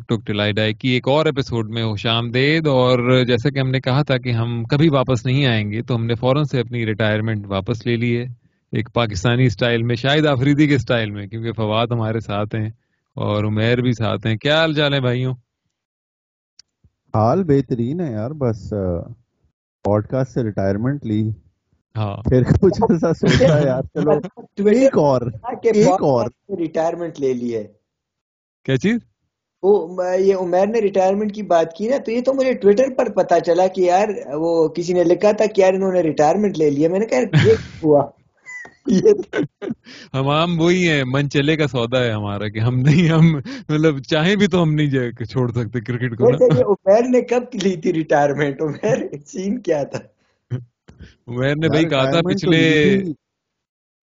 ٹک ٹک ٹلائی ڈائی کی ایک اور ایپیسوڈ میں خوش آمدید اور جیسا کہ ہم نے کہا تھا کہ ہم کبھی واپس نہیں آئیں گے تو ہم نے فوراً سے اپنی ریٹائرمنٹ واپس لے لی ہے۔ ایک پاکستانی اسٹائل میں شاید آفریدی کے اسٹائل میں کیونکہ فواد ہمارے ساتھ ہیں اور عمیر بھی ساتھ ہیں۔ کیا حال چال ہے بھائیوں؟ حال بہترین ہے یار بس پوڈ کاسٹ سے ریٹائرمنٹ لی۔ ہاں۔ پھر کچھ ایسا سوچا یار چلو ایک اور ایک اور۔ ریٹائرمنٹ لے لی ہے۔ کیا چیز؟ وہ یہ عمیر نے ریٹائرمنٹ کی بات کی نا تو یہ تو مجھے ٹویٹر پر پتا چلا کہ یار وہ کسی نے لکھا تھا کہ یار انہوں نے ریٹائرمنٹ لے لیا۔ میں نے کہا یہ ہوا؟ ہم عام وہی ہیں من چلے کا سودا ہے ہمارا کہ ہم نہیں ہم مطلب چاہیں بھی تو ہم نہیں جائے چھوڑ سکتے کرکٹ کو عمیر نے کب لی تھی ریٹائرمنٹ عمیر سین کیا تھا؟ عمیر نے بھائی کہا تھا پچھلے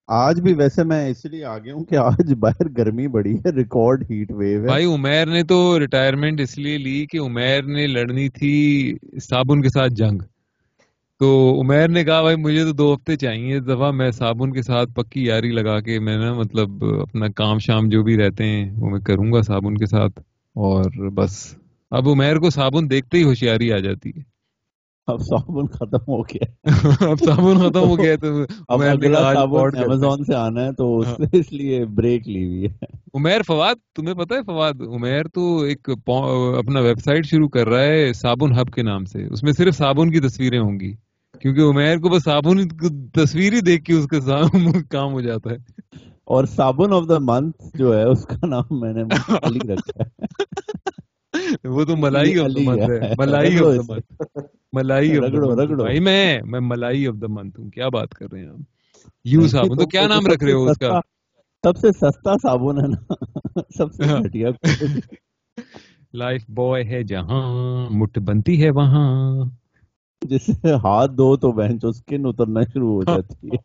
آج بھی ویسے میں اس لیے آگے ہوں کہ آج باہر گرمی بڑی ہے، ریکارڈ ہیٹ ویو ہے۔ بھائی، عمیر نے تو ریٹائرمنٹ اس لیے لی کہ عمیر نے لڑنی تھی صابن کے ساتھ جنگ۔ تو عمیر نے کہا، بھائی، مجھے تو دو ہفتے چاہیے دفعہ، میں صابن کے ساتھ پکی یاری لگا کے میں نا مطلب اپنا کام شام جو بھی رہتے ہیں، وہ میں کروں گا صابن کے ساتھ۔ اور بس، اب عمیر کو صابن دیکھتے ہی ہوشیاری آ جاتی ہے۔ اب صابن ختم ہو گیا اب صابن ختم ہو گیا تو امیزون سے آنا ہے تو ہاں۔ اس لیے بریک لی ہوئی ہے۔ عمیر فواد تمہیں پتا ہے فواد؟ عمیر تو ایک اپنا ویب سائٹ شروع کر رہا ہے صابن ہب کے نام سے۔ اس میں صرف صابن کی تصویریں ہوں گی۔ کیونکہ عمیر کو بس صابن تصویر ہی دیکھ کے اس کے کام ہو جاتا ہے۔ اور صابن آف دا منتھ جو ہے اس کا نام میں نے علی رکھا ہے۔ وہ تو ملائی آف دا منتھ ہے۔ Malai of the month malai of the month بھائی میں میں ملائی آف دا منتھ ہوں۔ کیا بات کر رہے ہیں آپ یو صابن تو کیا نام رکھ رہے ہو اس کا؟ سب سے سستا صابن ہے نا۔ سب سے ہاں۔ گھٹیا لائف بوائے ہے جہاں مٹھ بنتی ہے وہاں۔ جس سے ہاتھ دو تو بہن چو اسکن اترنا شروع ہو جاتی ہے۔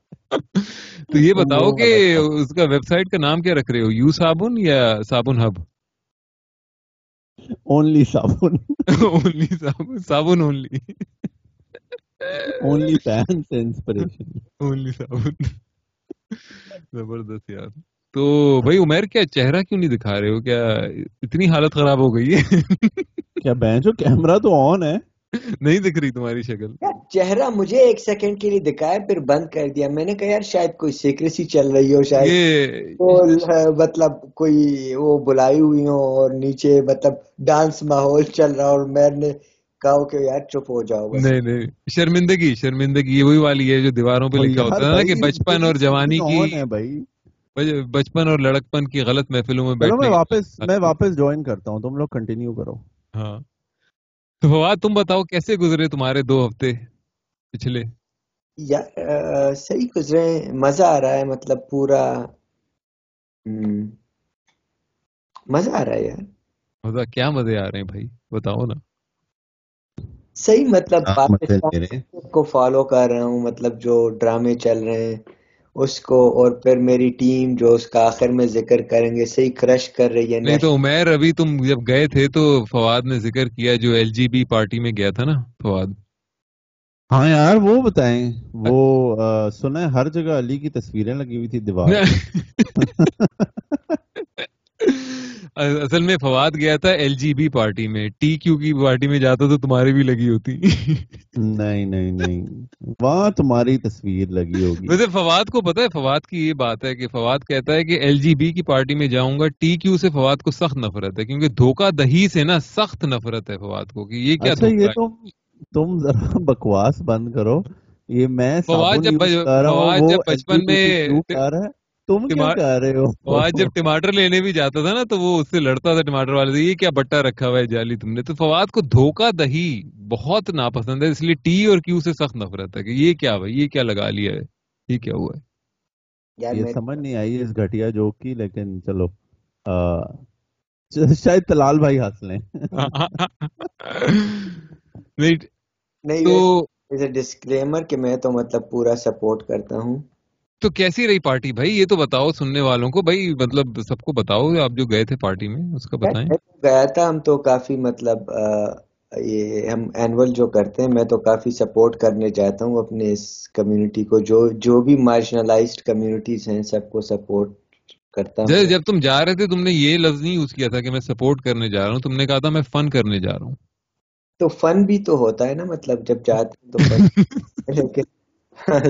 تو یہ بتاؤ کہ اس کا ویب سائٹ کا نام کیا رکھ رہے ہو؟ یو صابن یا صابن ہب؟ اونلی صابن اونلی صابن صابن اونلی اونلی سے انسپریشن اونلی صابن زبردست یار تو بھائی عمیر کیا چہرہ کیوں نہیں دکھا رہے ہو؟ کیا اتنی حالت خراب ہو گئی ہے؟ کیا بہن جو کیمرہ تو آن ہے؟ نہیں دکھ رہی تمہاری شکل۔ چہرہ مجھے ایک سیکنڈ کے لیے دکھایا پھر بند کر دیا۔ میں نے کہا یار شاید کوئی سیکریسی چل رہی ہو شاید مطلب کوئی وہ بلائی ہوئی ہو اور نیچے مطلب ڈانس ماحول چل رہا اور میں نے کہا کہ یار چپ ہو جاؤ نہیں نہیں شرمندگی شرمندگی یہ وہی والی ہے جو دیواروں پہ لکھا ہوتا ہے نا کہ بچپن اور جوانی کی بچپن اور لڑکپن کی غلط محفلوں میں بیٹھنے میں واپس میں واپس جوائن کرتا ہوں تم لوگ کنٹینیو کرو۔ ہاں۔ فواد تم بتاؤ کیسے گزرے تمہارے دو ہفتے پچھلے؟ یار صحیح گزرے مزہ آ رہا ہے مطلب پورا مزہ آ رہا ہے یار۔ مزہ کیا مزے آ رہے ہیں بھائی؟ بتاؤ نا۔ صحیح مطلب پاکستان کو فالو کر رہا ہوں مطلب جو ڈرامے چل رہے ہیں۔ اس کو اور پھر میری ٹیم جو اس کا آخر میں ذکر کریں گے صحیح کرش کر رہی ہے نہیں تو عمیر ابھی تم جب گئے تھے تو فواد نے ذکر کیا جو ایل جی بی پارٹی میں گیا تھا نا فواد؟ ہاں یار وہ بتائیں۔ وہ سنا ہر جگہ علی کی تصویریں لگی ہوئی تھی دیوار اصل میں فواد گیا تھا ایل جی بی پارٹی میں ٹی کیو کی پارٹی میں جاتا تو تمہاری بھی لگی ہوتی۔ نہیں نہیں نہیں۔ وہاں تمہاری تصویر لگی ہوگی۔ ویسے فواد کو پتا ہے فواد کی یہ بات ہے کہ فواد کہتا ہے کہ ایل جی بی کی پارٹی میں جاؤں گا ٹی کیو سے فواد کو سخت نفرت ہے کیونکہ دھوکہ دہی سے نا سخت نفرت ہے فواد کو کہ یہ کیا اچھا یہ تم تم ذرا بکواس بند کرو۔ یہ میں فواد جب بچپن میں تم کیا کہہ رہے ہو؟ آج جب ٹماٹر لینے بھی جاتا تھا نا تو وہ اس سے لڑتا تھا ٹماٹر والے سے یہ کیا بٹا رکھا ہوا ہے جالی تم نے؟ تو فواد کو دھوکہ دہی بہت ناپسند ہے اس لیے ٹی اور کیو سے سخت نفرت ہے کہ یہ کیا بھائی یہ کیا لگا لیا ہے یہ کیا ہوا ہے۔ یہ سمجھ نہیں آئی اس گھٹیا جوک کی لیکن چلو شاید تلال بھائی ہنس لیں۔ نہیں تو ڈسکلیمر کہ میں تو مطلب پورا سپورٹ کرتا ہوں۔ تو کیسی رہی پارٹی بھائی؟ یہ تو بتاؤ سننے والوں کو۔ بھائی مطلب سب کو بتاؤ آپ جو گئے تھے پارٹی میں اس کا بتائیں۔ گیا تھا ہم تو کافی مطلب یہ ہم اینول جو کرتے ہیں میں تو کافی سپورٹ کرنے چاہتا ہوں اپنے اس کمیونٹی کو۔ جو جو بھی مارشنلائزڈ کمیونٹیز ہیں سب کو سپورٹ کرتا ہوں۔ جب تم جا رہے تھے تم نے یہ لفظ نہیں یوز کیا تھا کہ میں سپورٹ کرنے جا رہا ہوں۔ تم نے کہا تھا میں فن کرنے جا رہا ہوں۔ تو فن بھی تو ہوتا ہے نا مطلب جب جاتے تو فن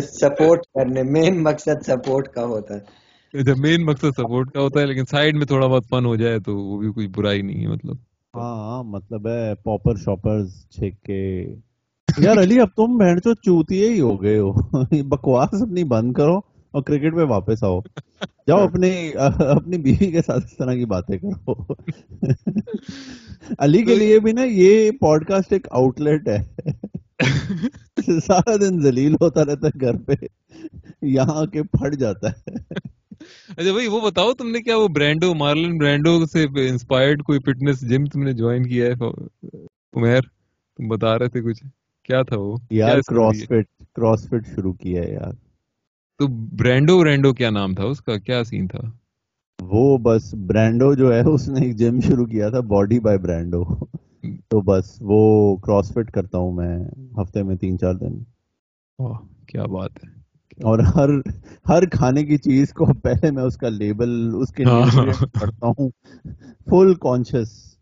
سپورٹ کرنے مین مقصد سپورٹ کا ہوتا ہے۔ جب مین مقصد سپورٹ کا ہوتا ہے لیکن سائڈ میں تھوڑا بہت فن ہو جائے تو وہ بھی کوئی برائی نہیں ہے مطلب۔ ہاں مطلب ہے پاپر شاپر چھیک کے۔ یار علی اب تم بہن چو چوتی ہی ہو گئے ہو۔ بکواس اپنی بند کرو اور کرکٹ میں واپس آؤ۔ جاؤ اپنی اپنی بیوی کے ساتھ اس طرح کی باتیں کرو۔ علی کے لیے بھی نا یہ پوڈ کاسٹ ایک آؤٹ لیٹ ہے۔ سارا دن زلیل ہوتا رہتا ہے گھر پہ یہاں کے پھٹ جاتا ہے۔ اچھا بھائی وہ بتاؤ تم نے کیا وہ برانڈو مارلن برانڈو سے انسپائرڈ کوئی فٹنس جم تم نے جوائن کیا ہے؟ عمیر تم بتا رہے تھے کچھ۔ کیا تھا وہ؟ یار کراس فٹ کراس فٹ شروع کیا ہے یار۔ تو برانڈو برانڈو کیا نام تھا اس کا؟ کیا سین تھا؟ وہ بس برانڈو جو ہے اس نے ایک جم شروع کیا تھا باڈی بائی برانڈو تو بس وہ کراس فٹ کرتا ہوں میں ہفتے میں تین چار دن۔ کیا بات ہے۔ اور ہر ہر کھانے کی چیز کو پہلے میں اس کا لیبل اس کے ہاں۔ پڑھتا ہوں۔ فل کانشیس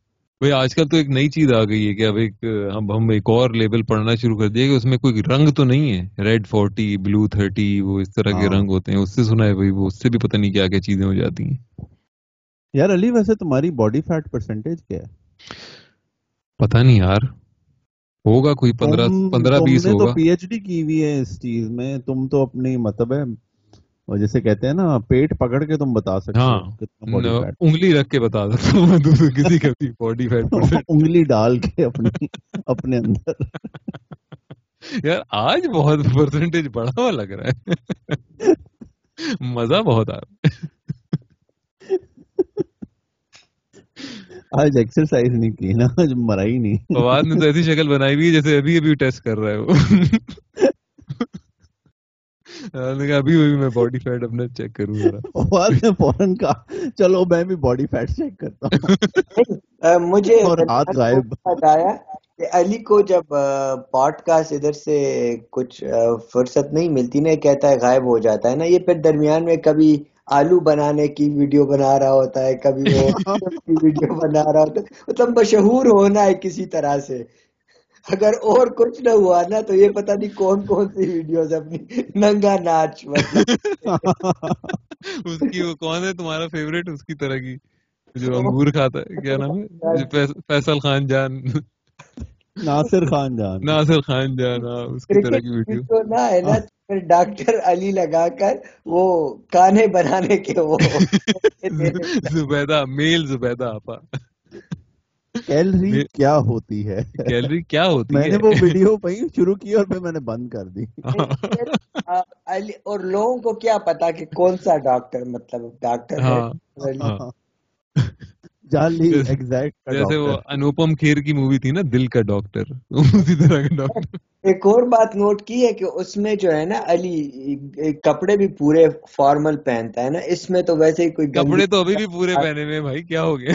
بھائی آج کل تو ایک نئی چیز آ گئی ہے کہ اب ایک ہم ہم ایک اور لیبل پڑھنا شروع کر دیا کہ اس میں کوئی رنگ تو نہیں ہے۔ ریڈ فورٹی بلو تھرٹی وہ اس طرح کے ہاں۔ رنگ ہوتے ہیں۔ اس سے سنا ہے بھائی وہ اس سے بھی پتہ نہیں کیا کیا چیزیں ہو جاتی ہیں۔ یار علی ویسے تمہاری باڈی فیٹ پرسنٹیج کیا ہے؟ پتہ نہیں یار۔ ہوگا کوئی پندرہ پندرہ بیس ہوگا۔ پی ایچ ڈی کی ہوئی ہے اس چیز میں۔ تم تو اپنی مطلب ہے اور جیسے کہتے ہیں نا پیٹ پکڑ کے تم بتا سکتے ہاں۔ انگلی رکھ کے بتا سکتا ہوں کسی کا باڈی فیٹ انگلی ڈال کے اپنی اپنے اندر۔ یار آج بہت پرسنٹیج بڑا ہوا لگ رہا ہے۔ مزہ بہت آ رہا ہے۔ آج ایکسرسائز نہیں کی نا آج مرا ہی نہیں۔ فواد نے تو ایسی شکل بنائی ہوئی جیسے ابھی ابھی ٹیسٹ کر رہا ہے وہ۔ ابھی میں باڈی فیٹ اپنا چیک کروں فوراً کا چلو میں بھی باڈی فیٹ چیک کرتا ہوں۔ مجھے بتایا کہ علی کو جب پوڈ کاسٹ ادھر سے کچھ فرصت نہیں ملتی نا کہتا ہے غائب ہو جاتا ہے نا یہ پھر درمیان میں کبھی آلو بنانے کی ویڈیو بنا رہا ہوتا ہے کبھی وہ ویڈیو بنا رہا ہوتا ہے۔ مطلب مشہور ہونا ہے کسی طرح سے۔ اگر اور کچھ نہ ہوا نا تو یہ پتہ نہیں کون کون سی ویڈیوز اپنی ننگا ناچ اس کی وہ کون ہے تمہارا فیوریٹ اس کی طرح کی جو انگور کھاتا ہے کیا نام ہے؟ فیصل خان جان۔ ناصر خان جان۔ ناصر خان جان ہاں، اس کی طرح کی ویڈیو نہ ہے نا پھر ڈاکٹر علی لگا کر وہ کانے بنانے کے وہ زبیدہ میل زبیدہ آپا۔ کیلری کیا ہوتی ہے؟ کیلری کیا ہوتی ہے میں نے وہ ویڈیو وہیں شروع کی اور پھر میں نے بند کر دی۔ اور لوگوں کو کیا پتا کہ کون سا ڈاکٹر مطلب ڈاکٹر ہے؟ جیسے وہ انوپم کھیر کی مووی تھی نا دل کا ڈاکٹر اسی طرح کا ڈاکٹر ایک اور بات نوٹ کی ہے کہ اس میں جو ہے نا علی کپڑے بھی پورے فارمل پہنتا ہے نا۔ اس میں تو ویسے ہی کوئی کپڑے تو ابھی بھی پورے پہنے ہوئے بھائی کیا ہو گیا؟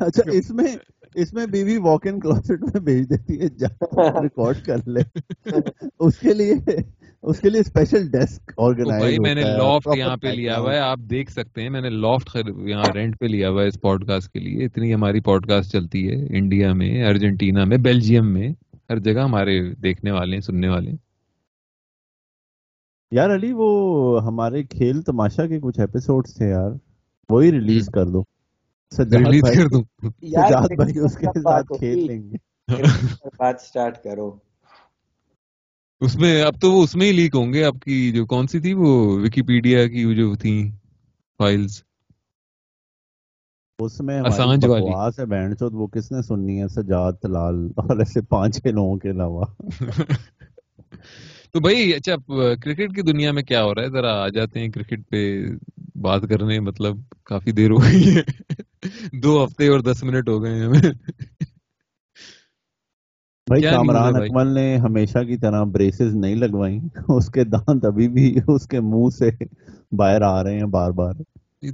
اچھا اس میں اس میں بیوی واک ان کلوسٹ میں بھیج دیتی ہے ریکارڈ کر لے۔ اس کے لیے اس کے لیے اسپیشل ڈیسک آرگنائز میں نے لافٹ یہاں پہ لیا ہوا ہے آپ دیکھ سکتے ہیں میں نے لافٹ یہاں رینٹ پہ لیا ہوا ہے اس پوڈ کاسٹ کے لیے۔ اتنی ہماری پوڈ کاسٹ چلتی ہے انڈیا میں ارجنٹینا میں بیلجیم میں ہر جگہ ہمارے دیکھنے والے ہیں سننے والے ہیں۔ یار علی وہ ہمارے کھیل تماشا کے کچھ ایپیسوڈ تھے یار وہی ریلیز کر دو۔ ریلیز کر دو۔ سجاد بھائی اس کے ساتھ کھیل لیں گے۔ بات سٹارٹ کرو۔ اس میں اب تو وہ اس میں ہی لیک ہوں گے۔ آپ کی جو کون سی تھی وہ وکیپیڈیا کی جو تھی فائلز اس میں بکواس ہے بینڈ چود وہ کس نے سننی ہے؟ سجاد تلال اور ایسے پانچ چھ لوگوں کے علاوہ۔ تو بھائی اچھا کرکٹ کی دنیا میں کیا ہو رہا ہے؟ ذرا آ جاتے ہیں کرکٹ پہ بات کرنے مطلب کافی دیر ہو گئی ہے۔ دو ہفتے اور دس منٹ ہو گئے ہمیں بھائی کامران اکمل نے ہمیشہ کی طرح بریسز نہیں لگوائی اس کے دانت ابھی بھی اس کے منہ سے باہر آ رہے ہیں بار بار۔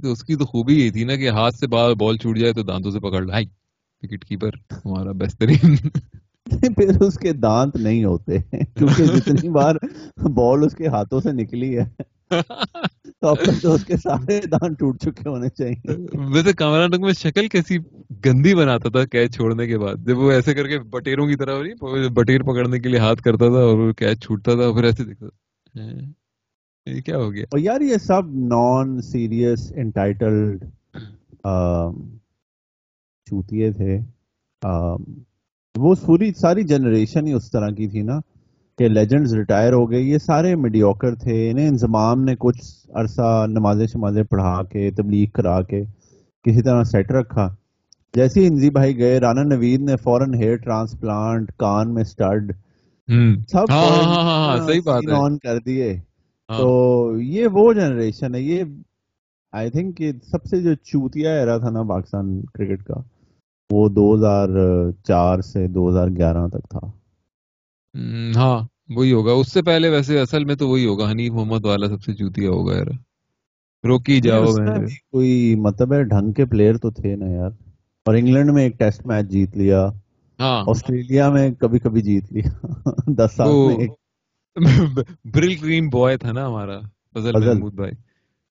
تو اس کی تو خوبی یہ تھی نا کہ ہاتھ سے بال چھوٹ جائے تو دانتوں سے پکڑ لائی وکٹ کیپر ہمارا بہترین پھر اس کے دانت نہیں ہوتے۔ کیونکہ جتنی بار بال اس کے ہاتھوں سے نکلی ہے۔ تو اب تک تو اس کے سارے دان ٹوٹ چکے ہونے چاہیے ویسے کامران ٹنگ میں شکل کیسی گندی بناتا تھا کیچ چھوڑنے کے بعد جب وہ ایسے کر کے بٹیروں کی طرح بٹیر پکڑنے کے لیے ہاتھ کرتا تھا اور کیچ چھوٹتا تھا پھر ایسے دکھتا تھا یہ کیا ہو گیا اور یار یہ سب نان سیریس انٹائٹلڈ چوتیے تھے وہ پوری ساری جنریشن ہی اس طرح کی تھی نا کہ لیجنڈز ریٹائر ہو گئے یہ سارے میڈیوکر تھے انہیں انضمام نے کچھ عرصہ نمازیں شمازیں پڑھا کے تبلیغ کرا کے کسی طرح سیٹ رکھا۔ جیسے انزی بھائی گئے رانا نوید نے فورن ہیئر ٹرانسپلانٹ کان میں سٹڈ سب آن کر دیے۔ تو یہ وہ جنریشن ہے یہ آئی تھنک سب سے جو چوتیا ایرا تھا نا پاکستان کرکٹ کا وہ دو ہزار چار سے دو ہزار گیارہ تک تھا۔ ہاں وہی ہوگا۔ اس سے پہلے ویسے اصل میں تو وہی ہوگا۔ حنیف محمد والا سب سے چوتیا ہوگا یار۔ روکی جاؤ کوئی مطلب ہے ڈھنگ کے پلیئر تو تھے نا یار۔ اور انگلینڈ میں ایک ٹیسٹ میچ جیت لیا۔ ہاں۔ آسٹریلیا میں کبھی کبھی جیت لیا۔ دس سال میں برل کریم بوائے تھا نا ہمارا فضل محمود بھائی۔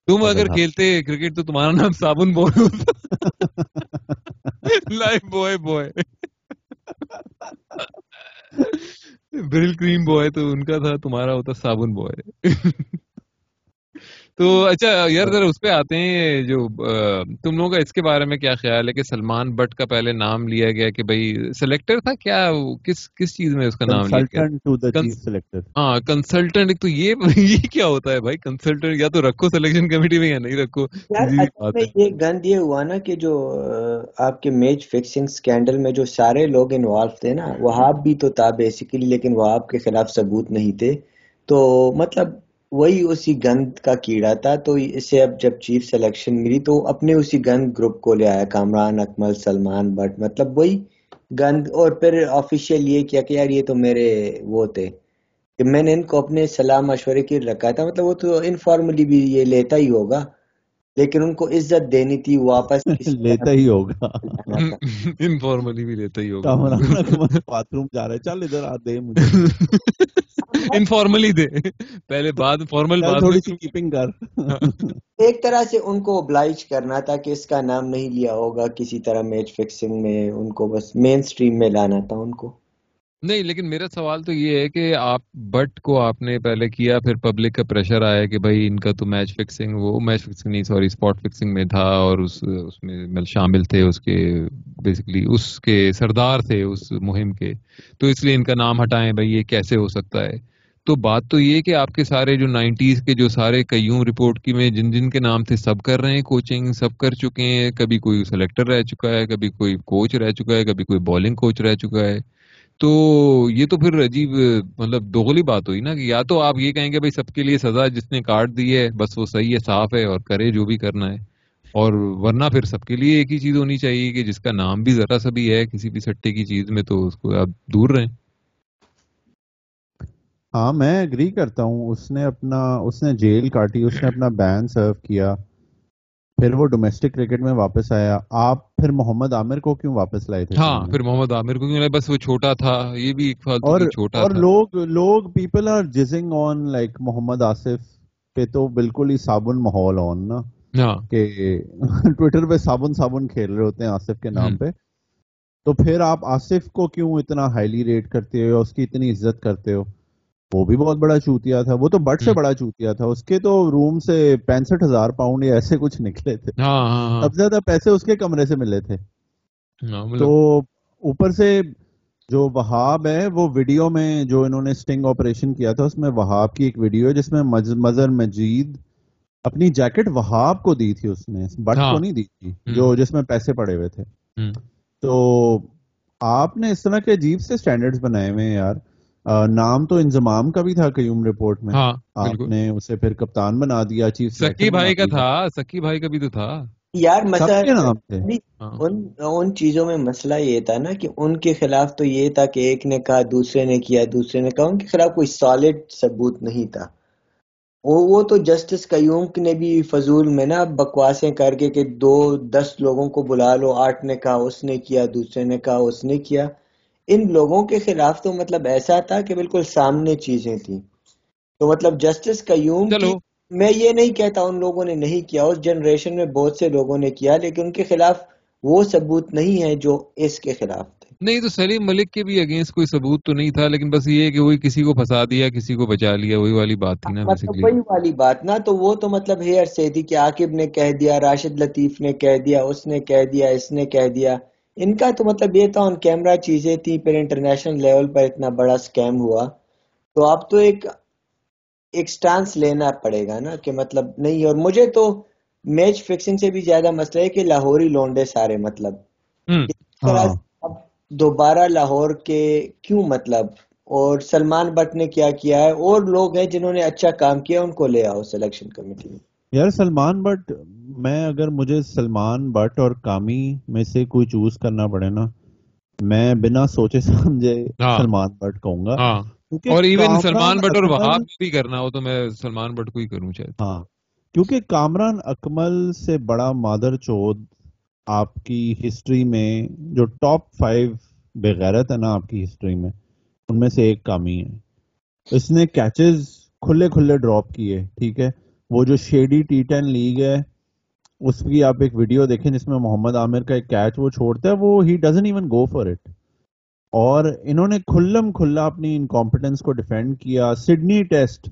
تم اگر کھیلتے کرکٹ تو تمہارا نام صابن بوائے ہوتا۔ Life boy boy. Brylcreem boy تو ان کا تھا تمہارا ہوتا صابن بوائے تو اچھا یار ذرا اس پہ آتے ہیں جو تم لوگوں کا اس کے بارے میں کیا خیال ہے کہ سلمان بٹ کا پہلے نام لیا گیا کہ بھائی سلیکٹر تھا؟ کیا کس کس چیز میں اس کا نام لیا ہاں کنسلٹنٹ تو یہ یہ کیا ہوتا ہے بھائی؟ کنسلٹنٹ یا تو رکھو سلیکشن کمیٹی میں یا نہیں رکھو یہ گند یہ ہوا نا کہ جو آپ کے میچ فکسنگ اسکینڈل میں جو سارے لوگ انوالو تھے نا وہاں بھی تو تھا بیسیکلی لیکن وہ آپ کے خلاف ثبوت نہیں تھے۔ تو مطلب وہی اسی گند کا کیڑا تھا، تو اسے اب جب چیف سلیکشن ملی تو اپنے اسی گند گروپ کو لے آیا، کامران، اکمل، سلمان، بٹ مطلب وہی گند۔ اور پھر آفیشیل یہ کیا کہ یار یہ تو میرے وہ تھے، کہ میں نے ان کو اپنے سلام مشورے کے رکھا تھا مطلب وہ تو انفارملی بھی یہ لیتا ہی ہوگا۔ لیکن ان کو عزت دینی تھی واپس لیتا ہی ہوگا۔ انفارملی بھی لیتا ہی ہوگا۔ باتھ روم جا رہے چل ادھر آ دے مجھے۔ انفارملی دے۔ پہلے بعد فارمل بات تھوڑی سی کیپنگ کر۔ ایک طرح سے ان کو oblige کرنا تھا کہ اس کا نام نہیں لیا ہوگا کسی طرح میچ فکسنگ میں ان کو بس مین سٹریم میں لانا تھا ان کو۔ نہیں، لیکن میرا سوال تو یہ ہے کہ آپ بٹ کو آپ نے پہلے کیا، پھر پبلک کا پریشر آیا کہ بھائی ان کا تو میچ فکسنگ وہ میچ فکسنگ نہیں سوری اسپاٹ فکسنگ میں تھا اور اس اس میں شامل تھے اس کے بیسکلی اس کے سردار تھے، اس مہم کے۔ تو اس لیے ان کا نام ہٹائیں بھائی، یہ کیسے ہو سکتا ہے؟ تو بات تو یہ کہ آپ کے سارے جو نائنٹیز کے جو سارے کئیوں رپورٹ کی میں جن جن کے نام تھے سب کر رہے ہیں کوچنگ سب کر چکے ہیں۔ کبھی کوئی سلیکٹر رہ چکا ہے، کبھی کوئی کوچ رہ چکا ہے، کبھی کوئی بالنگ کوچ رہ چکا ہے۔ تو یہ تو پھر عجیب مطلب دوغلی بات ہوئی نا کہ یا تو آپ یہ کہیں گے بھائی سب کے لیے سزا جس نے کاٹ دی ہے، بس وہ صحیح ہے، صاف ہے اور کرے جو بھی کرنا ہے۔ اور ورنہ پھر سب کے لیے ایک ہی چیز ہونی چاہیے کہ جس کا نام بھی ذرا سا بھی ہے کسی بھی سٹے کی چیز میں تو اس کو آپ دور رہیں۔ ہاں میں اگری کرتا ہوں۔ اس نے اپنا، اس نے جیل کاٹی، اس نے اپنا بین سرو کیا۔ پھر وہ ڈومیسٹک کرکٹ میں واپس آیا۔ آپ پھر محمد عامر کو کیوں واپس لائے تھے؟ ہاں پھر محمد عامر کو کیوں بس وہ چھوٹا تھا یہ بھی ایک فالتو اور چھوٹا اور لوگ لوگ people are judging on like Muhammad Asif پہ تو بالکل ہی صابن ماحول آن نا۔ ہاں۔ کہ ٹویٹر پہ صابن صابن کھیل رہے ہوتے ہیں آصف کے نام پہ۔ تو پھر آپ آصف کو کیوں اتنا ہائیلی ریٹ کرتے ہو اس کی اتنی عزت کرتے ہو؟ وہ بھی بہت بڑا چوتیا تھا وہ تو بٹ سے بڑا چوتیا تھا۔ اس کے تو روم سے پینسٹھ ہزار پاؤنڈ یا ایسے کچھ نکلے تھے۔ ہاں، ہاں، ہاں۔ سب سے زیادہ پیسے اس کے کمرے سے ملے تھے۔ تو اوپر سے جو وہاب ہے وہ ویڈیو میں جو انہوں نے اسٹنگ آپریشن کیا تھا اس میں وہاب کی ایک ویڈیو ہے جس میں مظہر مجید اپنی جیکٹ وہاب کو دی تھی اس نے بٹ کو نہیں دی تھی جو جس میں پیسے پڑے ہوئے تھے۔ تو آپ نے اس طرح کے عجیب سے اسٹینڈرڈ بنائے ہوئے ہیں یار۔ نام تو انضمام کا بھی تھا قیوم رپورٹ میں۔ ہاں آپ نے اسے پھر کپتان بنا دیا چیف سکی بھائی کا تھا سکی بھائی کا بھی تو تھا۔ یار مسئلہ ہاں۔ ان چیزوں میں مسئلہ یہ تھا نا کہ ان کے خلاف تو یہ تھا کہ ایک نے کہا دوسرے نے کیا دوسرے نے کہا۔ ان کے خلاف کوئی سالڈ ثبوت نہیں تھا۔ وہ تو جسٹس قیوم نے بھی فضول میں نا بکواسیں کر کے کہ دو دس لوگوں کو بلا لو۔ آٹھ نے کہا اس نے کیا دوسرے نے کہا اس نے کیا۔ ان لوگوں کے خلاف تو مطلب ایسا تھا کہ بالکل سامنے چیزیں تھیں۔ تو مطلب جسٹس قیوم میں یہ نہیں کہتا ان لوگوں نے نہیں کیا اس جنریشن میں بہت سے لوگوں نے کیا لیکن ان کے خلاف وہ ثبوت نہیں ہے جو اس کے خلاف تھے۔ نہیں تو سلیم ملک کے بھی اگینسٹ کوئی ثبوت تو نہیں تھا لیکن بس یہ کہ وہی کسی کو پھنسا دیا کسی کو بچا لیا وہی والی بات تھی نا مطلب وہی والی بات نا تو وہ تو مطلب ہیئر سے تھی کہ عاقب نے کہہ دیا راشد لطیف نے کہہ دیا اس نے کہہ دیا اس نے کہہ دیا۔ ان کا تو مطلب یہ تھا ان کیمرہ چیزیں تھی پھر انٹرنیشنل لیول پر اتنا بڑا سکیم ہوا۔ تو اب تو ایک ایک سٹانس لینا پڑے گا نا کہ مطلب نہیں اور مجھے تو میچ فکسنگ سے بھی زیادہ مسئلہ ہے کہ لاہوری لونڈے سارے مطلب۔ ہاں۔ اب دوبارہ لاہور کے کیوں مطلب؟ اور سلمان بٹ نے کیا کیا ہے؟ اور لوگ ہیں جنہوں نے اچھا کام کیا ان کو لے آؤ سلیکشن کمیٹی میں یار سلمان بٹ میں اگر مجھے سلمان بٹ اور کامی میں سے کوئی چوز کرنا پڑے نا میں بنا سوچے سمجھے ہاں۔ سلمان بٹ کہوں گا۔ ہاں۔ اور ایون سلمان بٹ اور وہاب بھی کرنا ہو تو میں سلمان بٹ کو ہی کروں چاہے ہاں۔ کیونکہ کامران اکمل سے بڑا مادر چود آپ کی ہسٹری میں جو ٹاپ فائیو بغیرت ہے نا آپ کی ہسٹری میں ان میں سے ایک کامی ہے۔ اس نے کیچز کھلے کھلے ڈراپ کیے ٹھیک ہے۔ وہ جو شیڈی ٹی ٹین لیگ ہے اس کی آپ ایک ویڈیو دیکھیں جس میں محمد عامر کا ایک کیچ وہ چھوڑتا ہے، وہ he doesn't even go for it اور انہوں نے کھلم کھلا اپنی انکمپٹنس کو ڈیفینڈ کیا۔ سڈنی ٹیسٹ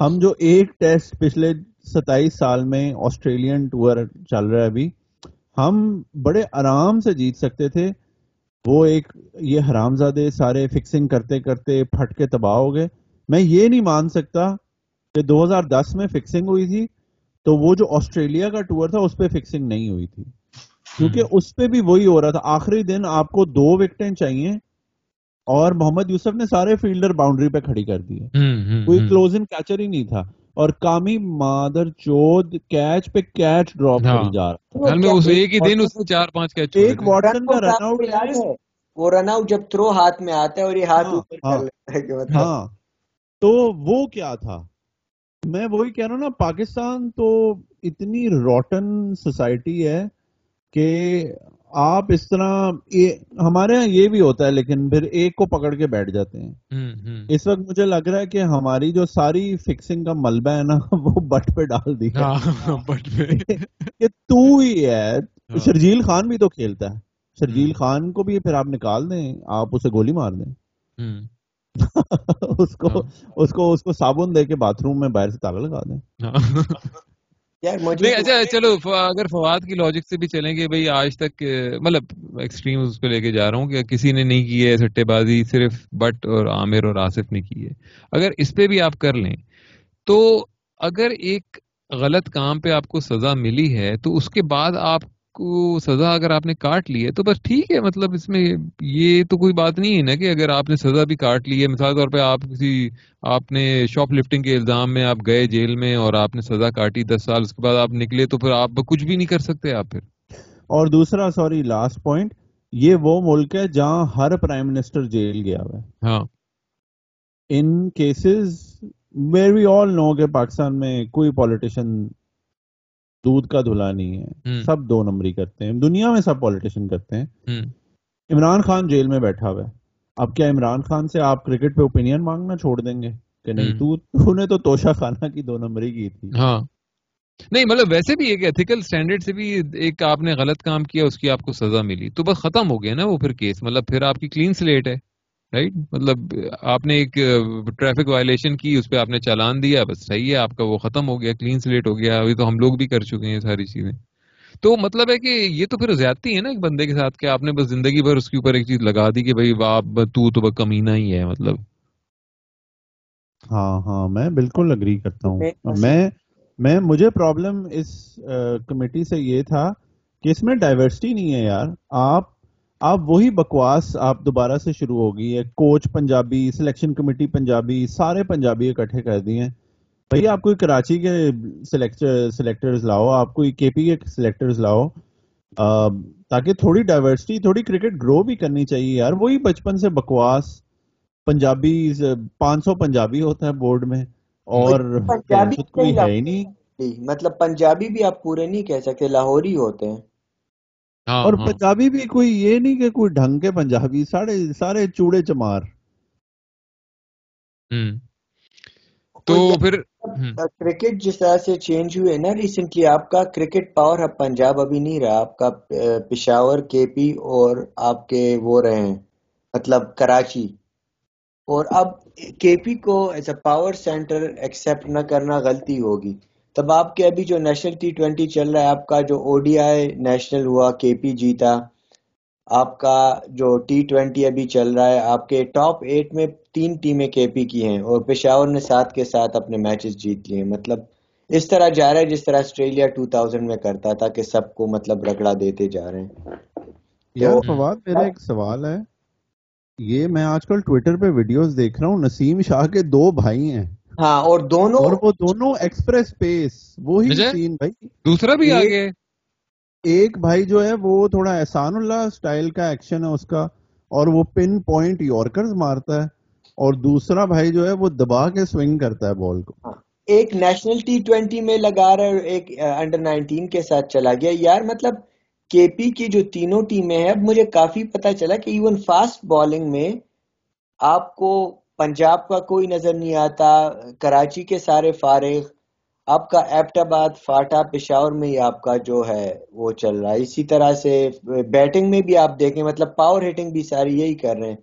ہم جو ایک ٹیسٹ پچھلے ستائیس سال میں آسٹریلین ٹور چل رہا ہے ابھی، ہم بڑے آرام سے جیت سکتے تھے۔ وہ ایک، یہ حرام زادے سارے فکسنگ کرتے کرتے پھٹ کے تباہ ہو گئے۔ میں یہ نہیں مان سکتا کہ دو ہزار دس میں فکسنگ ہوئی تھی۔ تو وہ جو آسٹریلیا کا ٹور تھا اس پہ فکسنگ نہیں ہوئی تھی۔ کیونکہ اس پہ بھی وہی ہو رہا تھا۔ آخری دن آپ کو دو وکٹیں چاہیے اور محمد یوسف نے سارے فیلڈر باؤنڈری پہ کھڑی کر دی کوئی کلوزنگ کیچر ہی نہیں تھا۔ اور کامی مادر چود کیچ پہ کیچ ڈراپ کری جا رہا ایک ہی دن اس نے چار پانچ کیچ ایک واٹسن کا رن آؤٹ وہ رن آؤٹ جب تھرو ہاتھ میں آتا ہے اور یہ ہاتھ ہاں، اوپر ہاں۔ مطلب ہاں۔ تو وہ کیا تھا؟ میں وہی کہہ رہا ہوں نا پاکستان تو اتنی روٹن سوسائٹی ہے کہ آپ اس طرح ہمارے یہاں یہ بھی ہوتا ہے لیکن پھر ایک کو پکڑ کے بیٹھ جاتے ہیں۔ اس وقت مجھے لگ رہا ہے کہ ہماری جو ساری فکسنگ کا ملبہ ہے نا وہ بٹ پہ ڈال دی ہاں، کہ تو ہی ہے۔ ہاں۔ شرجیل خان بھی تو کھیلتا ہے۔ شرجیل خان کو بھی پھر آپ نکال دیں آپ اسے گولی مار دیں۔ اس کو ہاں۔ اس کو اس کو صابن دے کے باتھ روم میں باہر سے تالا لگا دیں۔ اچھا چلو اگر فواد کی لاجک سے بھی چلیں گے بھائی آج تک مطلب ایکسٹریم اس پہ لے کے جا رہا ہوں کہ کسی نے نہیں کی ہے سٹے بازی صرف بٹ اور عامر اور آصف نے کی ہے۔ اگر اس پہ بھی آپ کر لیں تو اگر ایک غلط کام پہ آپ کو سزا ملی ہے تو اس کے بعد آپ کو سزا اگر آپ نے کاٹ لی ہے تو بس ٹھیک ہے مطلب اس میں یہ تو کوئی بات نہیں ہے نا کہ اگر آپ نے سزا بھی کاٹ لی ہے۔ مثال طور پہ آپ کسی آپ نے شاپ لفٹنگ کے الزام میں آپ گئے جیل میں اور آپ نے سزا کاٹی دس سال اس کے بعد آپ نکلے تو پھر آپ کچھ بھی نہیں کر سکتے آپ پھر۔ اور دوسرا سوری لاسٹ پوائنٹ یہ وہ ملک ہے جہاں ہر پرائم منسٹر جیل گیا ہوا ہے۔ ہاں۔ ان کیسز ویئر وی آل نو کہ پاکستان میں کوئی پالیٹیشین دودھ کا دھلا نہیں ہے سب دو نمبری کرتے ہیں۔ دنیا میں سب پالیٹیشین کرتے ہیں۔ عمران خان جیل میں بیٹھا ہوا ہے۔ اب کیا عمران خان سے آپ کرکٹ پہ اوپینین مانگنا چھوڑ دیں گے کہ نہیں؟ تو نے تو توشا خانہ کی دو نمبری کی تھی۔ ہاں۔ نہیں مطلب ویسے بھی ایک ایتھیکل سٹینڈرڈ سے بھی ایک آپ نے غلط کام کیا اس کی آپ کو سزا ملی۔ تو بس ختم ہو گیا نا وہ پھر کیس مطلب پھر آپ کی کلین سلیٹ ہے۔ رائٹ مطلب آپ نے ایک ٹریفک وائلیشن کی اس پہ آپ نے چالان دیا بس صحیح ہے آپ کا وہ ختم ہو گیا کلین سلیٹ ہو گیا ابھی تو ہم لوگ بھی کر چکے ہیں ساری چیزیں۔ تو مطلب ہے کہ یہ تو پھر زیادتی ہے نا ایک بندے کے ساتھ کہ آپ نے بس زندگی بھر اس کے اوپر ایک چیز لگا دی کہ بھائی آپ تو تو کمینہ ہی ہے مطلب۔ ہاں ہاں میں بالکل اگری کرتا ہوں۔ میں میں مجھے پرابلم اس کمیٹی سے یہ تھا کہ اس میں ڈائیورسٹی نہیں ہے یار۔ آپ آپ وہی بکواس آپ دوبارہ سے شروع ہوگی ہے coach Punjabi selection committee Punjabi سارے پنجابی اکٹھے کر دیے۔ بھائی آپ کوئی کراچی کے سلیکٹرز لاؤ آپ کوئی کے پی کے سلیکٹرز لاؤ۔ تاکہ تھوڑی ڈائیورسٹی تھوڑی کرکٹ گرو بھی کرنی چاہیے یار۔ وہی بچپن سے بکواس۔ پنجابی پانچ سو پنجابی ہوتا ہے بورڈ میں۔ اور کوئی ہے ہی نہیں۔ مطلب پنجابی بھی آپ پورے نہیں کہہ سکتے لاہوری ہوتے ہیں۔ اور ہاں۔ پنجابی بھی کوئی یہ نہیں کہ کوئی ڈھنگ کے پنجابی سارے سارے چوڑے چمار۔ تو پھر کرکٹ جس طرح سے چینج ہوئے نا ریسنٹلی آپ کا کرکٹ پاور اب پنجاب ابھی نہیں رہا۔ آپ کا پشاور کے پی اور آپ کے وہ رہے ہیں مطلب کراچی۔ اور اب کے پی کو as a power centre accept نہ کرنا غلطی ہوگی۔ تب آپ کے ابھی جو نیشنل ٹی ٹوینٹی چل رہا ہے، آپ کا جو او ڈی آئی نیشنل ہوا کے پی جیتا آپ کا جو ٹی ٹوینٹی ابھی چل رہا ہے، آپ کے ٹاپ ایٹ میں تین ٹیمیں کے پی کی ہیں اور پشاور نے ساتھ کے ساتھ اپنے میچز جیت لیے۔ مطلب اس طرح جا رہا ہے جس طرح آسٹریلیا ٹو تھاؤزینڈ میں کرتا تھا کہ سب کو مطلب رگڑا دیتے جا رہے ہیں۔ یار فواد میرا ایک سوال ہے۔ یہ میں آج کل ٹویٹر پہ ویڈیوز دیکھ رہا ہوں، نسیم شاہ کے دو بھائی ہیں۔ ہاں اور دونوں اور وہ دونوں ایکسپریس پیس وہی سین بھائی۔ دوسرا بھی آگے۔ ایک بھائی جو ہے وہ تھوڑا احسان اللہ سٹائل کا ایکشن ہے اس کا اور وہ پن پوائنٹ یورکرز مارتا ہے۔ اور دوسرا بھائی جو ہے وہ دبا کے سوئنگ کرتا ہے بال کو۔ ہاں، ایک نیشنل ٹی ٹوینٹی میں لگا رہا ہے ایک انڈر نائنٹین کے ساتھ چلا گیا۔ یار مطلب کے پی کی جو تینوں ٹیمیں ہیں اب مجھے کافی پتا چلا کہ ایون فاسٹ بالنگ میں آپ کو پنجاب کا کوئی نظر نہیں آتا کراچی کے سارے فارغ آپ کا ایپٹ آباد فاٹا پشاور میں ہی آپ کا جو ہے وہ چل رہا ہے۔ اسی طرح سے بیٹنگ میں بھی آپ دیکھیں مطلب پاور ہیٹنگ بھی ساری یہی کر رہے ہیں۔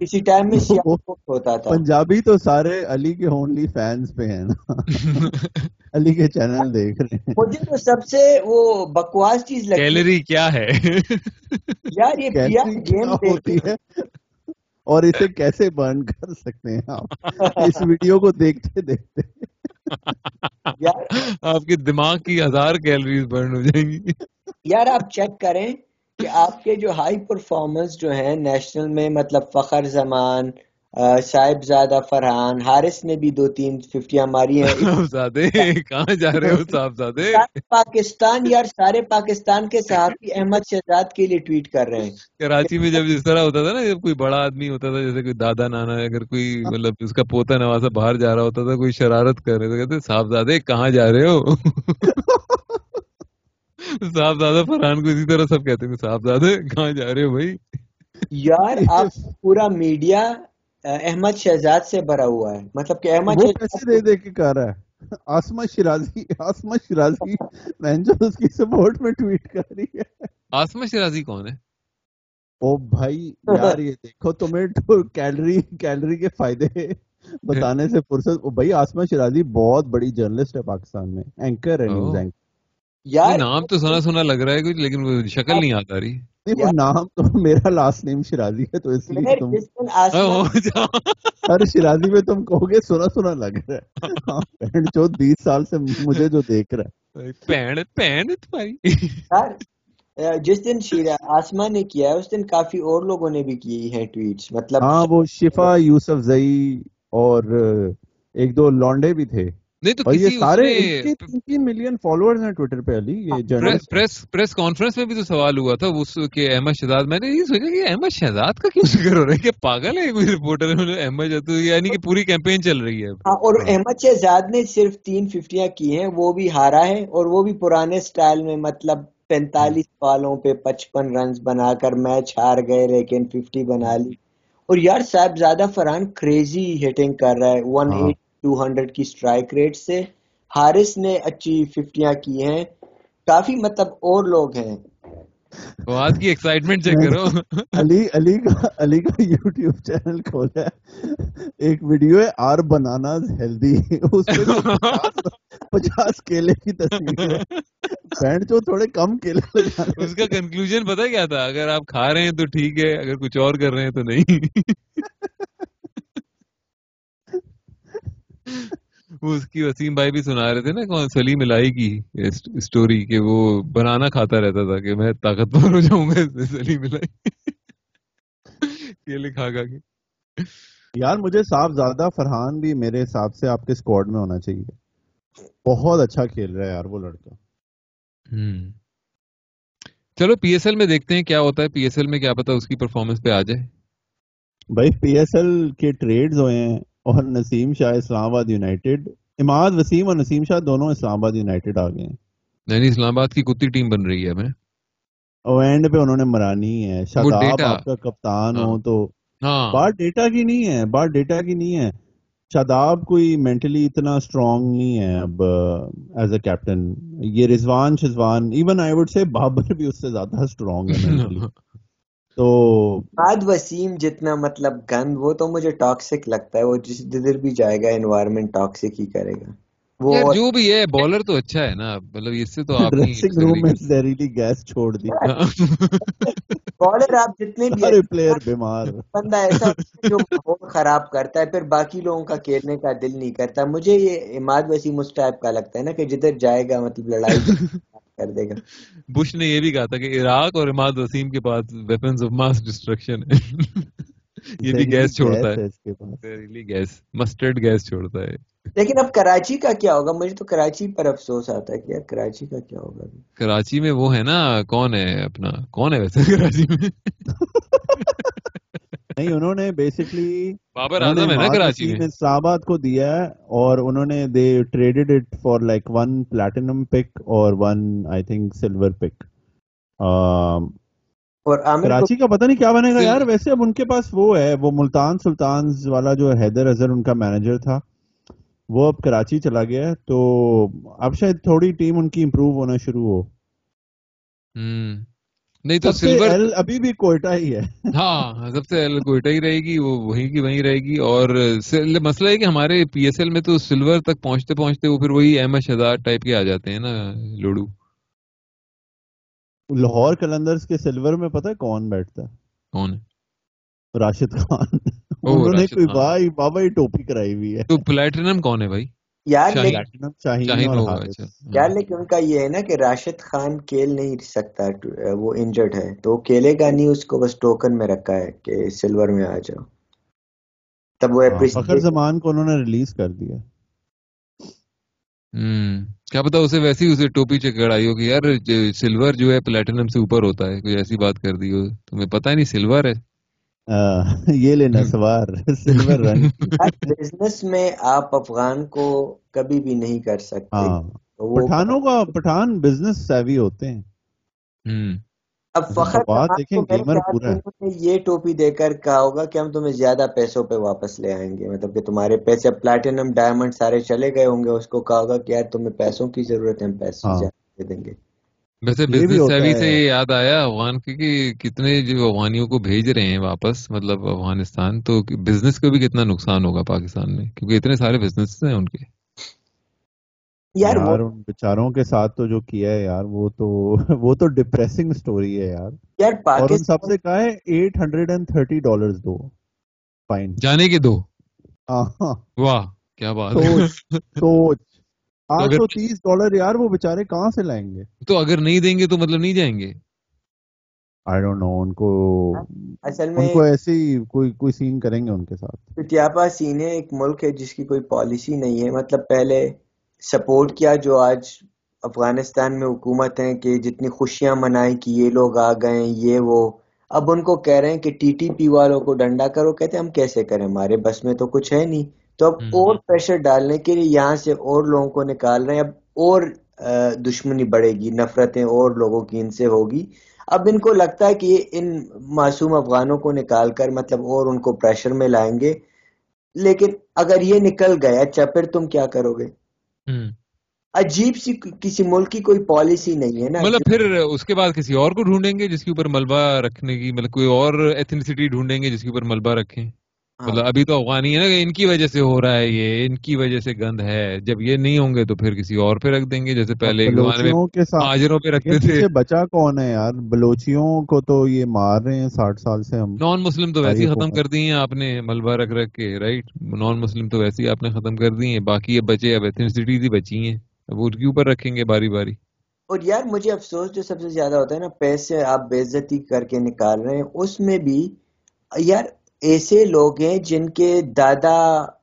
اسی ٹائم میں ہوتا تھا۔ پنجابی تو سارے علی کے اونلی فینس پہ ہیں نا۔ علی کے چینل دیکھ رہے ہیں۔ مجھے تو سب سے وہ بکواس چیز لگتی کیلری کیا ہے؟ یار یہ گیم ہوتی ہے؟ اور اسے کیسے برن کر سکتے ہیں آپ؟ اس ویڈیو کو دیکھتے دیکھتے۔ آپ کے دماغ کی ہزار کیلریز برن ہو جائیں گی۔ یار آپ چیک کریں کہ آپ کے جو ہائی پرفارمنس جو ہیں نیشنل میں مطلب فخر زمان صاحب زادہ فرحان حارث نے بھی دو تین ففٹیاں ماری ہیں۔ کہاں جا رہے ہو صاحب پاکستان یار سارے پاکستان کے صحافی احمد شہزاد کے لیے ٹویٹ کر رہے ہیں۔ کراچی میں جب جس طرح ہوتا تھا نا جب کوئی بڑا آدمی ہوتا تھا جیسے کوئی دادا نانا اگر کوئی مطلب اس کا پوتا نوازا باہر جا رہا ہوتا تھا کوئی شرارت کر رہے تھے کہتے صاحب زادے کہاں جا رہے ہو؟ صاحب زادہ فرحان کو اسی طرح سب کہتے ہیں صاحب زادے کہاں جا رہے ہو بھائی؟ یار آپ پورا میڈیا احمد شہزاد سے بھرا ہوا ہے۔ مطلب کہ احمد پیسے دے دے کے کہہ رہا ہے۔ آسما شرازی آسما شرازی میں جو اس کی سپورٹ میں ٹویٹ کر رہی ہے۔ آسما شرازی کون ہے؟ او بھائی یار یہ دیکھو تمہیں تو کیلری کیلری کے فائدے بتانے سے فرصت۔ بھائی آسما شرازی بہت بڑی جرنلسٹ ہے پاکستان میں۔ اینکر ہے نیوز اینکر یار نام تو سنا سنا لگ رہا ہے کچھ لیکن وہ شکل نہیں آتا رہی۔ وہ نام تو میرا لاسٹ نیم شرازی ہے تو اس لیے تم ہر شرازی میں تم کہو گے سنا سنا لگ رہا ہے۔ ہاں، جو بیس سال سے مجھے جو دیکھ رہا ہے۔ جس دن شیرا آسما نے کیا ہے اس دن کافی اور لوگوں نے بھی کی ہے ٹویٹس مطلب ہاں وہ شفا یوسف زئی اور ایک دو لانڈے بھی تھے۔ نہیں تو کسی سارے ملین فالوورز ہیں ٹویٹر پہ علی یہ پریس کانفرنس میں بھی تو سوال ہوا تھا اس کہ احمد شہزاد میں نے یہ سوچا کہ احمد شہزاد کا کیوں ذکر ہو رہا ہے؟ کہ پاگل ہے کوئی رپورٹر احمد یعنی کہ پوری کیمپین چل رہی ہے۔ ہاں اور احمد شہزاد نے صرف تین ففٹیاں کی ہیں وہ بھی ہارا ہے اور وہ بھی پرانے سٹائل میں مطلب پینتالیس بالوں پہ پچپن رنز بنا کر میچ ہار گئے لیکن ففٹی بنا لی۔ اور یار صاحب زیادہ فرحان کریزی ہٹنگ کر رہا ہے ون ایٹ ٹو ہنڈریڈ کی اسٹرائک ریٹ سے ہارس نے اچھی ففٹیاں کی ہیں۔ کافی مطلب اور لوگ ہیں۔ فواد کی ایکسائٹمنٹ چیک کرو۔ علی علی کا علی کا یوٹیوب چینل کھولا ہے۔ ایک ویڈیو ہے آر بنانا ہیلدی اس پہ پچاس کیلے کی تصویر ہے۔ بینڈ جو تھوڑے کم کیلے اس کا کنکلوژن پتا کیا تھا؟ اگر آپ کھا رہے ہیں تو ٹھیک ہے اگر کچھ اور کر رہے ہیں تو نہیں۔ اس کی وسیم بھائی بھی سنا رہے تھے نا کون سلیم الہی کی اسٹوری کہ وہ بنانا کھاتا رہتا تھا کہ میں طاقتور ہو جاؤں گا سلیم الہی کیلے کھا کھا کے یار مجھے صاف زیادہ فرحان بھی میرے حساب سے آپ کے اسکواڈ میں ہونا چاہیے۔ بہت اچھا کھیل رہا ہے یار وہ لڑکا۔ چلو پی ایس ایل میں دیکھتے ہیں کیا ہوتا ہے۔ پی ایس ایل میں کیا پتا اس کی پرفارمنس پہ آ جائے۔ بھائی پی ایس ایل کے ٹریڈز ہوئے ہیں۔ اور نسیم شاہ اسلام آباد یونائٹیڈ اماد وسیم اور نسیم شاہ دونوں اسلام آباد یونائٹیڈ آ گئے ہیں۔ یعنی اسلام آباد کی کتی ٹیم بن رہی ہے میں اینڈ پہ انہوں نے مرانی ہے۔ شاداب آپ کا کپتان ہو ہاں۔ تو ہاں۔ بات ڈیٹا کی نہیں ہے بات ڈیٹا کی نہیں ہے۔ شاداب کوئی مینٹلی اتنا اسٹرانگ نہیں ہے اب ایز اے کیپٹن یہ رضوان شزوان even I would say Babar بھی اس سے زیادہ اسٹرانگ ہے مینٹلی تو بعد وسیم جتنا مطلب گند وہ تو مجھے ٹاکسک لگتا ہے وہ جس جدھر بھی جائے گا انوائرمنٹ ٹاکسک ہی کرے گا۔ وہ جو بھی ہے بالر تو اچھا ہے نا۔ مطلب اس سے تو آپ ڈریسنگ روم میں زہریلی گیس چھوڑ دی۔ بالر آپ جتنے بھی سارے پلیئر بیمار۔ بندہ ایسا جو خراب کرتا ہے پھر باقی لوگوں کا کھیلنے کا دل نہیں کرتا۔ مجھے یہ اماد وسیم اس ٹائپ کا لگتا ہے نا کہ جدھر جائے گا مطلب لڑائی کر دے گا۔ بش نے یہ بھی کہا تھا کہ عراق اور اماد وسیم کے پاس ویپنز آف ماس ڈسٹرکشن ہے۔ یہ بھی گیس چھوڑتا ہے۔ گیس مسٹرڈ گیس چھوڑتا ہے۔ لیکن اب کراچی کا کیا ہوگا؟ مجھے تو کراچی پر افسوس آتا ہے کہ کراچی کا کیا ہوگا؟ کراچی میں وہ ہے نا کون ہے اپنا؟ کون ہے ویسے کراچی میں؟ نہیں انہوں نے بیسکلی بابر اعظم ہے نا کراچی میں؟ اسلام آباد کو دیا ہے اور انہوں نے they traded it for like one platinum pick اور one I think silver pick اور کراچی کا پتہ نہیں کیا بنے گا یار ویسے اب ان کے پاس وہ ہے وہ ملتان سلطانز والا جو حیدر اظہر ان کا مینیجر تھا وہ اب کراچی چلا گیا ہے تو اب شاید تھوڑی ٹیم ان کی امپروو ہونا شروع ہو۔ نہیں تو سلور ابھی بھی کوئٹہ ہی ہے۔ ہاں سب سے کوئٹہ ہی رہے گی وہ وہیں کی وہیں رہے گی۔ اور مسئلہ ہے کہ ہمارے پی ایس ایل میں تو سلور تک پہنچتے پہنچتے وہ پھر وہی احمد شہزاد ٹائپ کے آ جاتے ہیں نا لوڈو۔ لاہور کلندرز کے سلور میں پتہ ہے کون بیٹھتا ہے؟ کون ہے؟ راشد خان۔ انہوں نے کوئی بھائی بابا ہی ٹوپی کرائی ہوئی ہے۔ تو پلیٹینم کون ہے بھائی؟ یار یار لیکن ان کا یہ ہے نا کہ راشد خان کھیل نہیں سکتا وہ انجرڈ ہے۔ تو کھیلے گا نہیں اس کو بس ٹوکن میں رکھا ہے کہ سلور میں آ جاؤ۔ تب وہ فخر زمان کو انہوں نے ریلیز کر دیا۔ کیا پتا اسے ویسی اسے ٹوپی چکڑائی ہوگی۔ یار سلور جو ہے پلیٹینم سے اوپر ہوتا ہے کوئی ایسی بات کر دی ہو تمہیں پتا نہیں سلور ہے؟ یہ لینا سوار سلور رنگ بزنس میں آپ افغان کو کبھی بھی نہیں کر سکتے۔ ہاں۔ پٹھانوں کا پٹھان بزنس سیوی ہوتے ہیں۔ اب فخر یہ ٹوپی دے کر کہا ہوگا کہ ہم تمہیں زیادہ پیسوں پہ واپس لے آئیں گے۔ مطلب کہ تمہارے پیسے پلاٹینم ڈائمنڈ سارے چلے گئے ہوں گے۔ اس کو کہا ہوگا کہ یار تمہیں پیسوں کی ضرورت ہے ہم پیسے ہاں۔ دیں گے۔ ویسے بزنس سیوی سے یاد آیا افغان کی کتنے جو افغانیوں کو بھیج رہے ہیں واپس مطلب افغانستان تو بزنس کو بھی کتنا نقصان ہوگا پاکستان میں؟ کیونکہ اتنے سارے بزنس ہیں ان کے۔ یار ان بیچاروں کے ساتھ تو جو کیا ہے یار وہ تو وہ تو ڈپریسنگ سٹوری ہے یار۔ یار اور ان سب سے کہا ہے؟ Eight hundred and thirty dollar do fine جانے کے دو۔ ہاں واہ کیا بات۔ سوچ۔ آٹھ سو تیس ڈالر یار وہ بےچارے کہاں سے لائیں گے؟ تو اگر نہیں دیں گے تو مطلب نہیں جائیں گے۔ آئی ڈونٹ نو ان کو اصل میں ان کو ایسے ہی کوئی کوئی سین کریں گے ان کے ساتھ۔ پٹیاپا سینے ایک ملک ہے جس کی کوئی پالیسی نہیں ہے۔ مطلب پہلے سپورٹ کیا جو آج افغانستان میں حکومت ہے کہ جتنی خوشیاں منائی کہ یہ لوگ آ گئے یہ وہ۔ اب ان کو کہہ رہے ہیں کہ ٹی ٹی پی والوں کو ڈنڈا کرو کہتے ہیں ہم کیسے کریں؟ ہمارے بس میں تو کچھ ہے نہیں۔ تو اب اور پریشر ڈالنے کے لیے یہاں سے اور لوگوں کو نکال رہے ہیں۔ اب اور دشمنی بڑھے گی نفرتیں اور لوگوں کی ان سے ہوگی۔ اب ان کو لگتا ہے کہ ان معصوم افغانوں کو نکال کر مطلب اور ان کو پریشر میں لائیں گے۔ لیکن اگر یہ نکل گیا اچھا پھر تم کیا کرو گے؟ عجیب سی کسی ملک کی کوئی پالیسی نہیں ہے نا۔ مطلب پھر اس کے بعد کسی اور کو ڈھونڈیں گے جس کے اوپر ملبہ رکھنے کی مطلب کوئی اور ایتھنیسٹی ڈھونڈیں گے جس کے اوپر ملبہ رکھیں۔ مطلب ابھی تو افغانی ہے نا ان کی وجہ سے ہو رہا ہے یہ ان کی وجہ سے گند ہے۔ جب یہ نہیں ہوں گے تو پھر کسی اور پہ رکھ دیں گے جیسے پہلے ہاجروں پہ رکھتے تھے۔ بچا کون ہے یار؟ بلوچیوں کو تو یہ مار رہے ہیں ساٹھ سال سے ہم۔ نان مسلم تو ویسے ہی ختم کر دی ہیں آپ نے ملبہ رکھ رکھ کے رائٹ نان مسلم تو ویسے ہی آپ نے ختم کر دی ہیں۔ باقی یہ بچے اب ایتھنسٹی ہی بچی ہیں۔ اب ان کے اوپر رکھیں گے باری باری؟ اور یار مجھے افسوس جو سب سے زیادہ ہوتا ہے نا پیسے آپ بے عزتی کر کے نکال رہے ہیں اس میں بھی یار ایسے لوگ ہیں جن کے دادا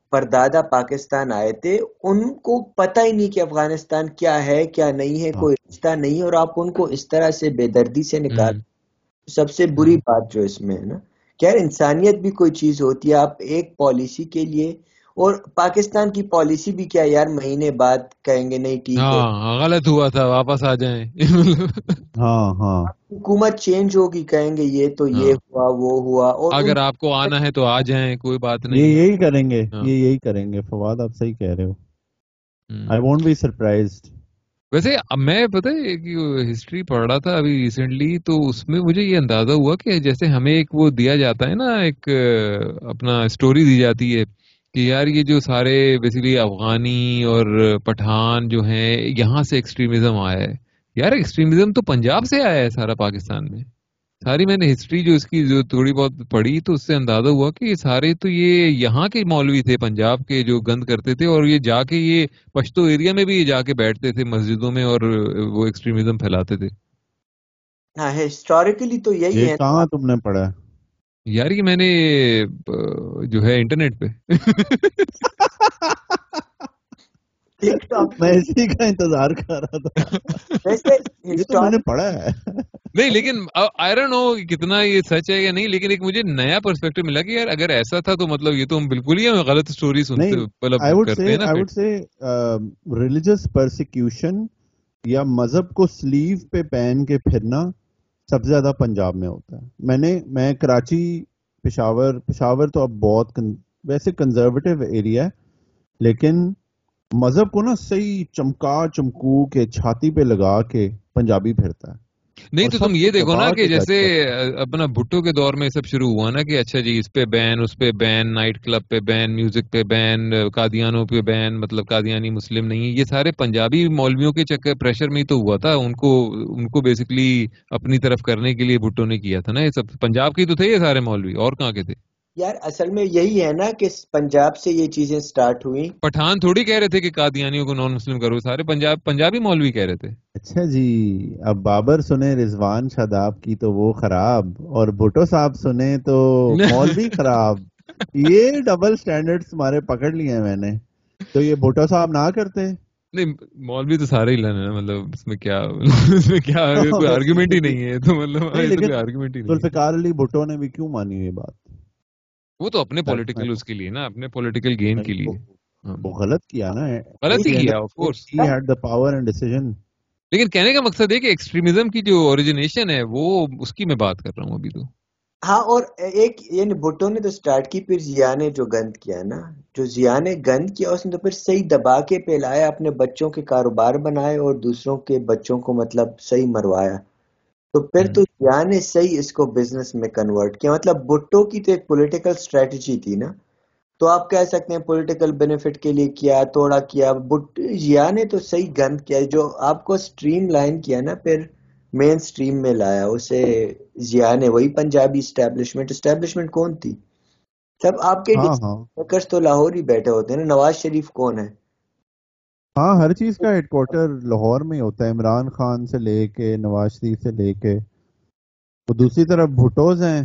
پردادا پاکستان آئے تھے ان کو پتہ ہی نہیں کہ افغانستان کیا ہے کیا نہیں ہے کوئی رشتہ نہیں اور آپ ان کو اس طرح سے بے دردی سے نکال سب سے بری بات جو اس میں ہے نا کیا انسانیت بھی کوئی چیز ہوتی ہے آپ ایک پالیسی کے لیے اور پاکستان کی پالیسی بھی کیا یار؟ مہینے بعد کہیں گے نہیں ٹھیک ہے۔ ہاں غلط ہوا تھا واپس آ جائیں۔ ہاں ہاں۔ حکومت چینج ہوگی کہیں گے یہ تو یہ ہاں۔ ہوا وہ ہوا۔ اور اگر آپ کو آنا ہے تو آ جائیں کوئی بات یہ نہیں یہی کریں گے ہاں۔ یہ یہی کریں گے۔ فواد آپ صحیح کہہ رہے ہو۔ آئی وونٹ بی سرپرائزڈ ویسے اب میں پتہ ہے کہ ہسٹری پڑھ رہا تھا ابھی ریسنٹلی تو اس میں مجھے یہ اندازہ ہوا کہ جیسے ہمیں ایک وہ دیا جاتا ہے نا ایک اپنا اسٹوری دی جاتی ہے۔ کہ یار یہ جو سارے بیسیکلی افغانی اور پٹھان جو ہیں یہاں سے ایکسٹریمزم آیا ہے۔ یار ایکسٹریمزم تو پنجاب سے آیا ہے سارا پاکستان میں۔ ساری میں نے ہسٹری جو اس کی جو تھوڑی بہت پڑھی تو اس سے اندازہ ہوا کہ یہ سارے تو یہ یہاں کے مولوی تھے پنجاب کے جو گند کرتے تھے اور یہ جا کے یہ پشتو ایریا میں بھی یہ جا کے بیٹھتے تھے مسجدوں میں اور وہ ایکسٹریمزم پھیلاتے تھے۔ ہاں ہسٹوریکلی تو یہی یہ ہے۔ کہاں تم نے پڑھا ہے؟ یار یہ میں نے جو ہے انٹرنیٹ پہ۔ اسی کا انتظار کر رہا تھا۔ یہ تو میں نے پڑھا ہے۔ نہیں لیکن آئی ڈونٹ نو کتنا یہ سچ ہے یا نہیں لیکن ایک مجھے نیا پرسپیکٹو ملا کہ یار اگر ایسا تھا تو مطلب یہ تو ہم بالکل ہی ہمیں غلط سٹوری سنتے مطلب ہیں نا آئی۔ وڈ سے ریلیجس پرسیکیوشن یا مذہب کو سلیو پہ پہن کے پھرنا سب سے زیادہ پنجاب میں ہوتا ہے۔ میں نے، میں کراچی، پشاور پشاور تو اب بہت کن- ویسے کنزرویٹو ایریا ہے، لیکن مذہب کو نا صحیح چمکا، چمکو کے، چھاتی پہ لگا کے پنجابی پھرتا ہے۔ نہیں تو تم یہ دیکھو نا کہ جیسے اپنا بھٹو کے دور میں سب شروع ہوا نا کہ اچھا جی اس پہ بین اس پہ بین نائٹ کلب پہ بین میوزک پہ بین قادیانوں پہ بین مطلب قادیانی مسلم نہیں یہ سارے پنجابی مولویوں کے چکر پریشر میں ہی تو ہوا تھا۔ ان کو ان کو بیسکلی اپنی طرف کرنے کے لیے بھٹو نے کیا تھا نا یہ سب۔ پنجاب کے تو تھے یہ سارے مولوی اور کہاں کے تھے؟ یار اصل میں یہی ہے نا کہ پنجاب سے یہ چیزیں سٹارٹ ہوئی پٹھان تھوڑی کہہ رہے تھے کہ قادیانیوں کو نان مسلم کرو سارے پنجاب پنجابی مولوی کہہ رہے تھے۔ اچھا جی اب بابر سنے رضوان شاداب کی تو وہ خراب اور بھٹو صاحب سنے تو مولوی خراب۔ یہ ڈبل سٹینڈرڈز تمہارے پکڑ لیے ہیں میں نے۔ تو یہ بھٹو صاحب نہ کرتے۔ نہیں مولوی تو سارے ہی لینا ہے مطلب اس میں کیا اس میں کیا کوئی آرگومنٹ ہی نہیں ہے۔ تو مطلب نہیں، یہ تو لیکن کوئی آرگومنٹ ہی نہیں ہے۔ ذوالفقار علی بھٹو نے بھی کیوں مانی یہ بات؟ وہ تو اپنے پولیٹیکل اس کے لیے نا اپنے پولیٹیکل گین کے لیے۔ وہ غلط کیا نا غلط ہی کیا of course he head the power and decision لیکن کہنے کا مقصد ہے کہ ایکسٹریمزم کی جو اوریجنیشن ہے وہ اس کی میں بات کر رہا ہوں ابھی تو۔ ہاں اور ایک یعنی بھٹو نے تو سٹارٹ کی پھر نے جو گند کیا نا۔ جو زیا نے گند کیا اس نے تو پھر صحیح دبا کے پھیلایا اپنے بچوں کے کاروبار بنائے اور دوسروں کے بچوں کو مطلب صحیح مروایا۔ تو پھر تو زیا نے صحیح اس کو بزنس میں کنورٹ کیا۔ مطلب بھٹو کی تو ایک پولیٹیکل اسٹریٹجی تھی نا۔ تو آپ کہہ سکتے ہیں پولیٹیکل بینیفٹ کے لیے کیا توڑا کیا۔ بٹ زیا نے تو صحیح گند کیا۔ جو آپ کو سٹریم لائن کیا نا پھر مین سٹریم میں لایا۔ اسے زیا نے وہی پنجابی اسٹیبلشمنٹ اسٹیبلشمنٹ کون تھی؟ سب آپ کے ہاں ہاں۔ تو لاہور ہی بیٹھے ہوتے ہیں نا۔ نواز شریف کون ہے؟ ہاں ہر چیز کا ہیڈ کوارٹر لاہور میں ہوتا ہے عمران خان سے لے کے نواز شریف سے لے کے۔ تو دوسری طرف بھٹوز ہیں۔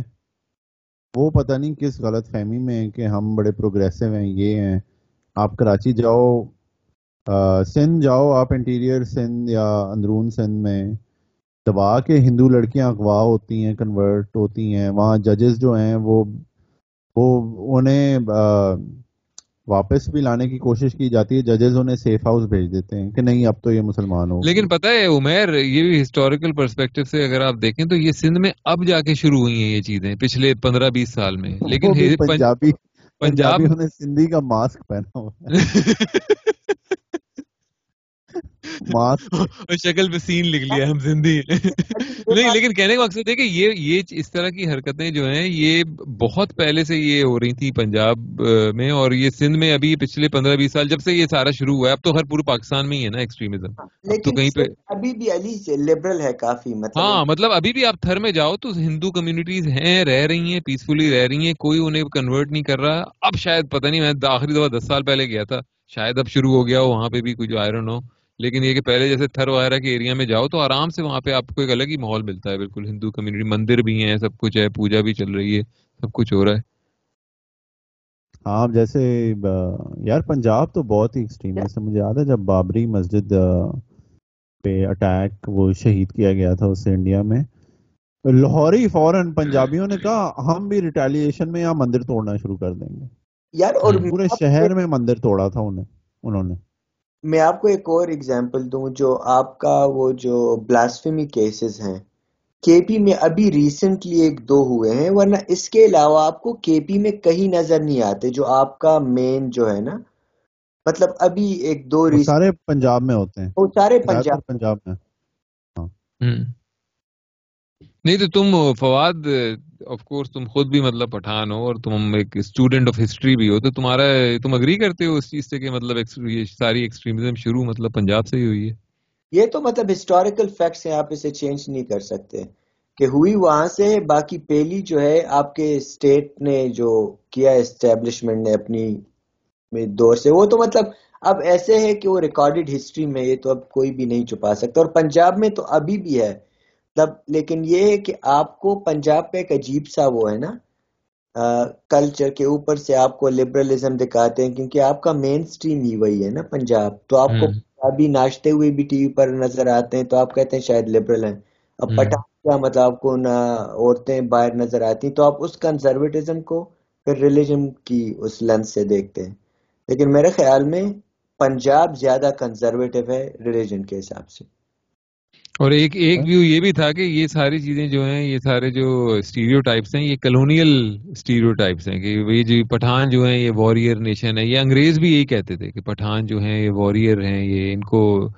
وہ پتہ نہیں کس غلط فہمی میں ہیں کہ ہم بڑے پروگریسو ہیں یہ ہیں۔ آپ کراچی جاؤ سندھ جاؤ آپ انٹیریئر سندھ یا اندرون سندھ میں۔ دبا کے ہندو لڑکیاں اغوا ہوتی ہیں کنورٹ ہوتی ہیں۔ وہاں ججز جو ہیں وہ وہ انہیں واپس بھی لانے کی کوشش کی جاتی ہے ججز انہیں سیف ہاؤس بھیج دیتے ہیں کہ نہیں اب تو یہ مسلمان ہو لیکن پتہ ہے عمیر یہ بھی ہسٹوریکل پرسپیکٹو سے اگر آپ دیکھیں تو یہ سندھ میں اب جا کے شروع ہوئی ہیں یہ چیزیں پچھلے پندرہ بیس سال میں۔ لیکن پنجابی پنجاب پنجابیوں نے سندھی کا ماسک پہنا ہوا ہے۔ شکل پہ سین لکھ لیا ہم زندگی۔ نہیں لیکن کہنے کا مقصد ہے کہ یہ یہ اس طرح کی حرکتیں جو ہیں یہ بہت پہلے سے یہ ہو رہی تھی پنجاب میں اور یہ سندھ میں ابھی پچھلے پندرہ بیس سال جب سے یہ سارا شروع ہوا ہے اب تو ہر پورے پاکستان میں ہی ہے نا ایکسٹریمزم تو کہیں پہ ابھی بھی علی سے لبرل ہے کافی مطلب ہاں مطلب ابھی بھی آپ تھر میں جاؤ تو ہندو کمیونٹیز ہیں رہ رہی ہیں پیسفلی رہ رہی ہیں کوئی انہیں کنورٹ نہیں کر رہا۔ اب شاید پتہ نہیں میں آخری دفعہ دس سال پہلے گیا تھا شاید اب شروع ہو گیا ہو وہاں پہ بھی کچھ آئرن ہو لیکن یہ کہ پہلے جیسے تھر وغیرہ کے ایریا میں جاؤ تو آرام سے وہاں پہ آپ کو ایک الگ ہی ماحول ملتا ہے بالکل ہندو کمیونٹی مندر بھی ہیں سب کچھ ہے پوجا بھی چل رہی ہے سب کچھ ہو رہا ہے۔ ہاں جیسے یار پنجاب تو بہت ہی ایکسٹریم ہے۔ مجھے یاد ہے جب بابری مسجد پہ اٹیک وہ شہید کیا گیا تھا اس سے انڈیا میں۔ لاہوری فوراً پنجابیوں نے کہا ہم بھی ریٹیلیشن میں یہاں مندر توڑنا شروع کر دیں گے۔ یار اور پورے شہر میں مندر توڑا تھا انہوں نے۔ میں آپ کو ایک اور اگزامپل دوں جو آپ کا وہ جو بلاسفیمی کیسز ہیں۔ کے پی میں ابھی ریسنٹلی ایک دو ہوئے ہیں ورنہ اس کے علاوہ آپ کو کے پی میں کہیں نظر نہیں آتے جو آپ کا مین جو ہے نا۔ مطلب ابھی ایک دو سارے پنجاب میں ہوتے ہیں۔ وہ سارے پنجاب پنجاب میں۔ ہاں۔ نہیں تو تم فواد آف کورس تم خود بھی مطلب پٹھان ہو اور تم ایک اسٹوڈنٹ آف ہسٹری بھی ہو، تو تمہارا تم اگری کرتے ہو اس چیز سے کہ مطلب یہ ساری ایکسٹریمزم شروع مطلب پنجاب سے ہی ہوئی ہے؟ یہ تو مطلب ہسٹوریکل فیکٹس ہیں، آپ اسے چینج نہیں کر سکتے۔ کہ ہوئی وہاں سے، باقی پہلی جو ہے، آپ کے اسٹیٹ نے جو کیا اسٹیبلشمنٹ نے اپنی دور سے، وہ تو مطلب اب ایسے ہے کہ وہ ریکارڈڈ ہسٹری میں یہ تو اب کوئی بھی نہیں چھپا سکتا۔ اور پنجاب میں تو ابھی بھی ہے۔ تب لیکن یہ ہے کہ آپ کو پنجاب کا ایک عجیب سا وہ ہے نا کلچر کے اوپر سے آپ کو لبرلزم دکھاتے ہیں کیونکہ آپ کا مین سٹریم ہی وہی ہے نا پنجاب۔ تو آپ کو ابھی ناشتے ہوئے بھی ٹی وی پر نظر آتے ہیں تو آپ کہتے ہیں شاید لبرل ہیں۔ اب پٹھان کیا مطلب آپ کو نہ عورتیں باہر نظر آتی ہیں تو آپ اس کنزرویٹزم کو پھر ریلیجن کی اس لینس سے دیکھتے ہیں۔ لیکن میرے خیال میں پنجاب زیادہ کنزرویٹو ہے ریلیجن کے حساب سے۔ اور ایک ایک ویو یہ بھی تھا کہ یہ ساری چیزیں جو ہیں یہ سارے جو اسٹیریو ٹائپس ہیں یہ کلونیل اسٹیریو ٹائپس ہیں کہ یہ جو پٹھان جو ہیں یہ وارئر نیشن ہے۔ یہ انگریز بھی یہی کہتے تھے کہ پٹھان جو ہیں یہ وارئر ہیں یہ ان کو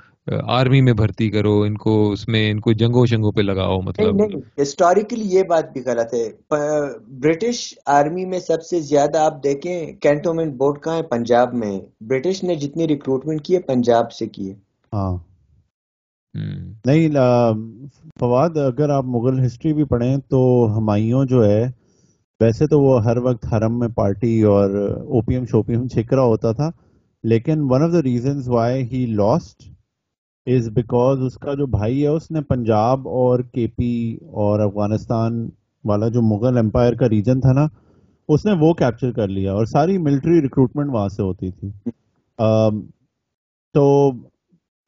آرمی میں بھرتی کرو ان کو اس میں ان کو جنگوں شنگوں پہ لگاؤ مطلب۔ ہسٹوریکلی یہ بات بھی غلط ہے۔ برٹش آرمی میں سب سے زیادہ آپ دیکھیں کینٹونمنٹ بورڈ کہاں ہے؟ پنجاب میں۔ برٹش نے جتنی ریکروٹمنٹ کی ہے پنجاب سے کی ہے۔ ہاں۔ نہیں فواد، اگر آپ مغل ہسٹری بھی پڑھیں تو ہمایوں جو ہے، ویسے تو وہ ہر وقت حرم میں پارٹی اور اوپیم شوپیم چھک رہا ہوتا تھا، لیکن one of the reasons why he lost is because اس کا جو بھائی ہے، اس نے پنجاب اور کے پی اور افغانستان والا جو مغل امپائر کا ریجن تھا نا، اس نے وہ کیپچر کر لیا اور ساری ملٹری ریکروٹمنٹ وہاں سے ہوتی تھی۔ تو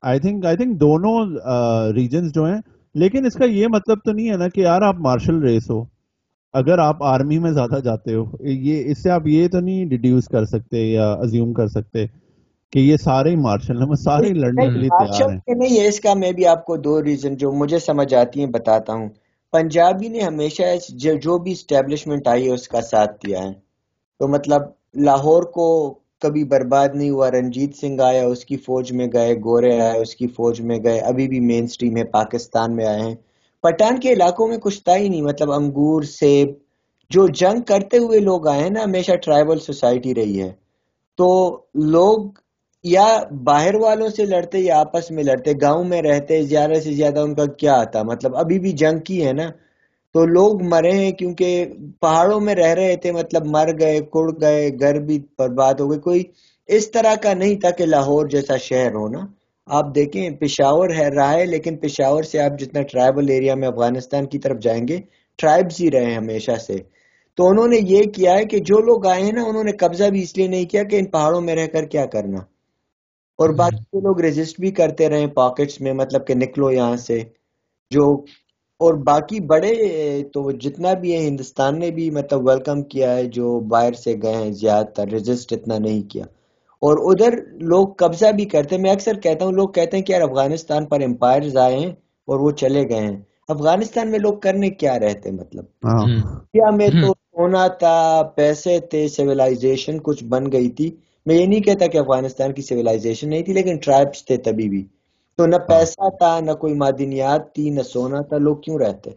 آئی تھنک آئی تھنک دونوں ریجنس جو ہیں لیکن اس کا یہ مطلب تو نہیں ہے نا کہ یار آپ مارشل ریس ہو اگر آپ آرمی میں زیادہ جاتے ہو یہ اس سے آپ یہ تو نہیں ڈیڈیوس کر سکتے یا ازیوم کر سکتے کہ یہ سارے ہی مارشل ہیں سارے لڑنے کے لیے تیار ہیں۔ نہیں ہے اس کا میں بھی آپ کو دو ریزن جو مجھے سمجھ آتی ہیں بتاتا ہوں۔ پنجابی نے ہمیشہ جو بھی اسٹیبلشمنٹ آئی ہے اس کا ساتھ دیا ہے۔ تو مطلب لاہور کو کبھی برباد نہیں ہوا، رنجیت سنگھ آیا، اس کی فوج میں گئے، گورے آئے، اس کی فوج میں گئے، ابھی بھی مین سٹریم ہے، پاکستان میں آئے ہیں۔ پٹان کے علاقوں میں کچھ تھا ہی نہیں مطلب انگور، سیب، جو جنگ کرتے ہوئے لوگ آئے ہیں نا، ہمیشہ ٹرائبل سوسائٹی رہی ہے۔ تو لوگ یا باہر والوں سے لڑتے یا آپس میں لڑتے، گاؤں میں رہتے، زیادہ سے زیادہ ان کا کیا آتا؟ مطلب ابھی بھی جنگ کی ہے نا۔ تو لوگ مرے ہیں کیونکہ پہاڑوں میں رہ رہے تھے مطلب مر گئے کڑ گئے گھر بھی برباد ہو گئے۔ کوئی اس طرح کا نہیں تھا کہ لاہور جیسا شہر ہو نا۔ آپ دیکھیں پشاور ہے رہا ہے لیکن پشاور سے آپ جتنا ٹرائبل ایریا میں افغانستان کی طرف جائیں گے ٹرائبز ہی رہے ہمیشہ سے۔ تو انہوں نے یہ کیا ہے کہ جو لوگ آئے ہیں نا انہوں نے قبضہ بھی اس لیے نہیں کیا کہ ان پہاڑوں میں رہ کر کیا کرنا۔ اور باقی لوگ رجسٹ بھی کرتے رہے پاکٹس میں مطلب کہ نکلو یہاں سے۔ جو اور باقی بڑے تو جتنا بھی ہے ہندوستان نے بھی مطلب ویلکم کیا ہے جو باہر سے گئے ہیں زیادہ تر رجسٹ اتنا نہیں کیا۔ اور ادھر لوگ قبضہ بھی کرتے ہیں۔ میں اکثر کہتا ہوں لوگ کہتے ہیں کہ یار افغانستان پر امپائرز آئے ہیں اور وہ چلے گئے ہیں۔ افغانستان میں لوگ کرنے کیا رہتے مطلب؟ ہاں۔ کیا میں تو سونا تھا پیسے تھے سیولائزیشن کچھ بن گئی تھی۔ میں یہ نہیں کہتا کہ افغانستان کی سیولائزیشن نہیں تھی لیکن ٹرائبس تھے تبھی بھی۔ تو نہ ہاں۔ پیسہ تھا نہ کوئی معدنیات تھی نہ سونا تھا لوگ کیوں رہتے؟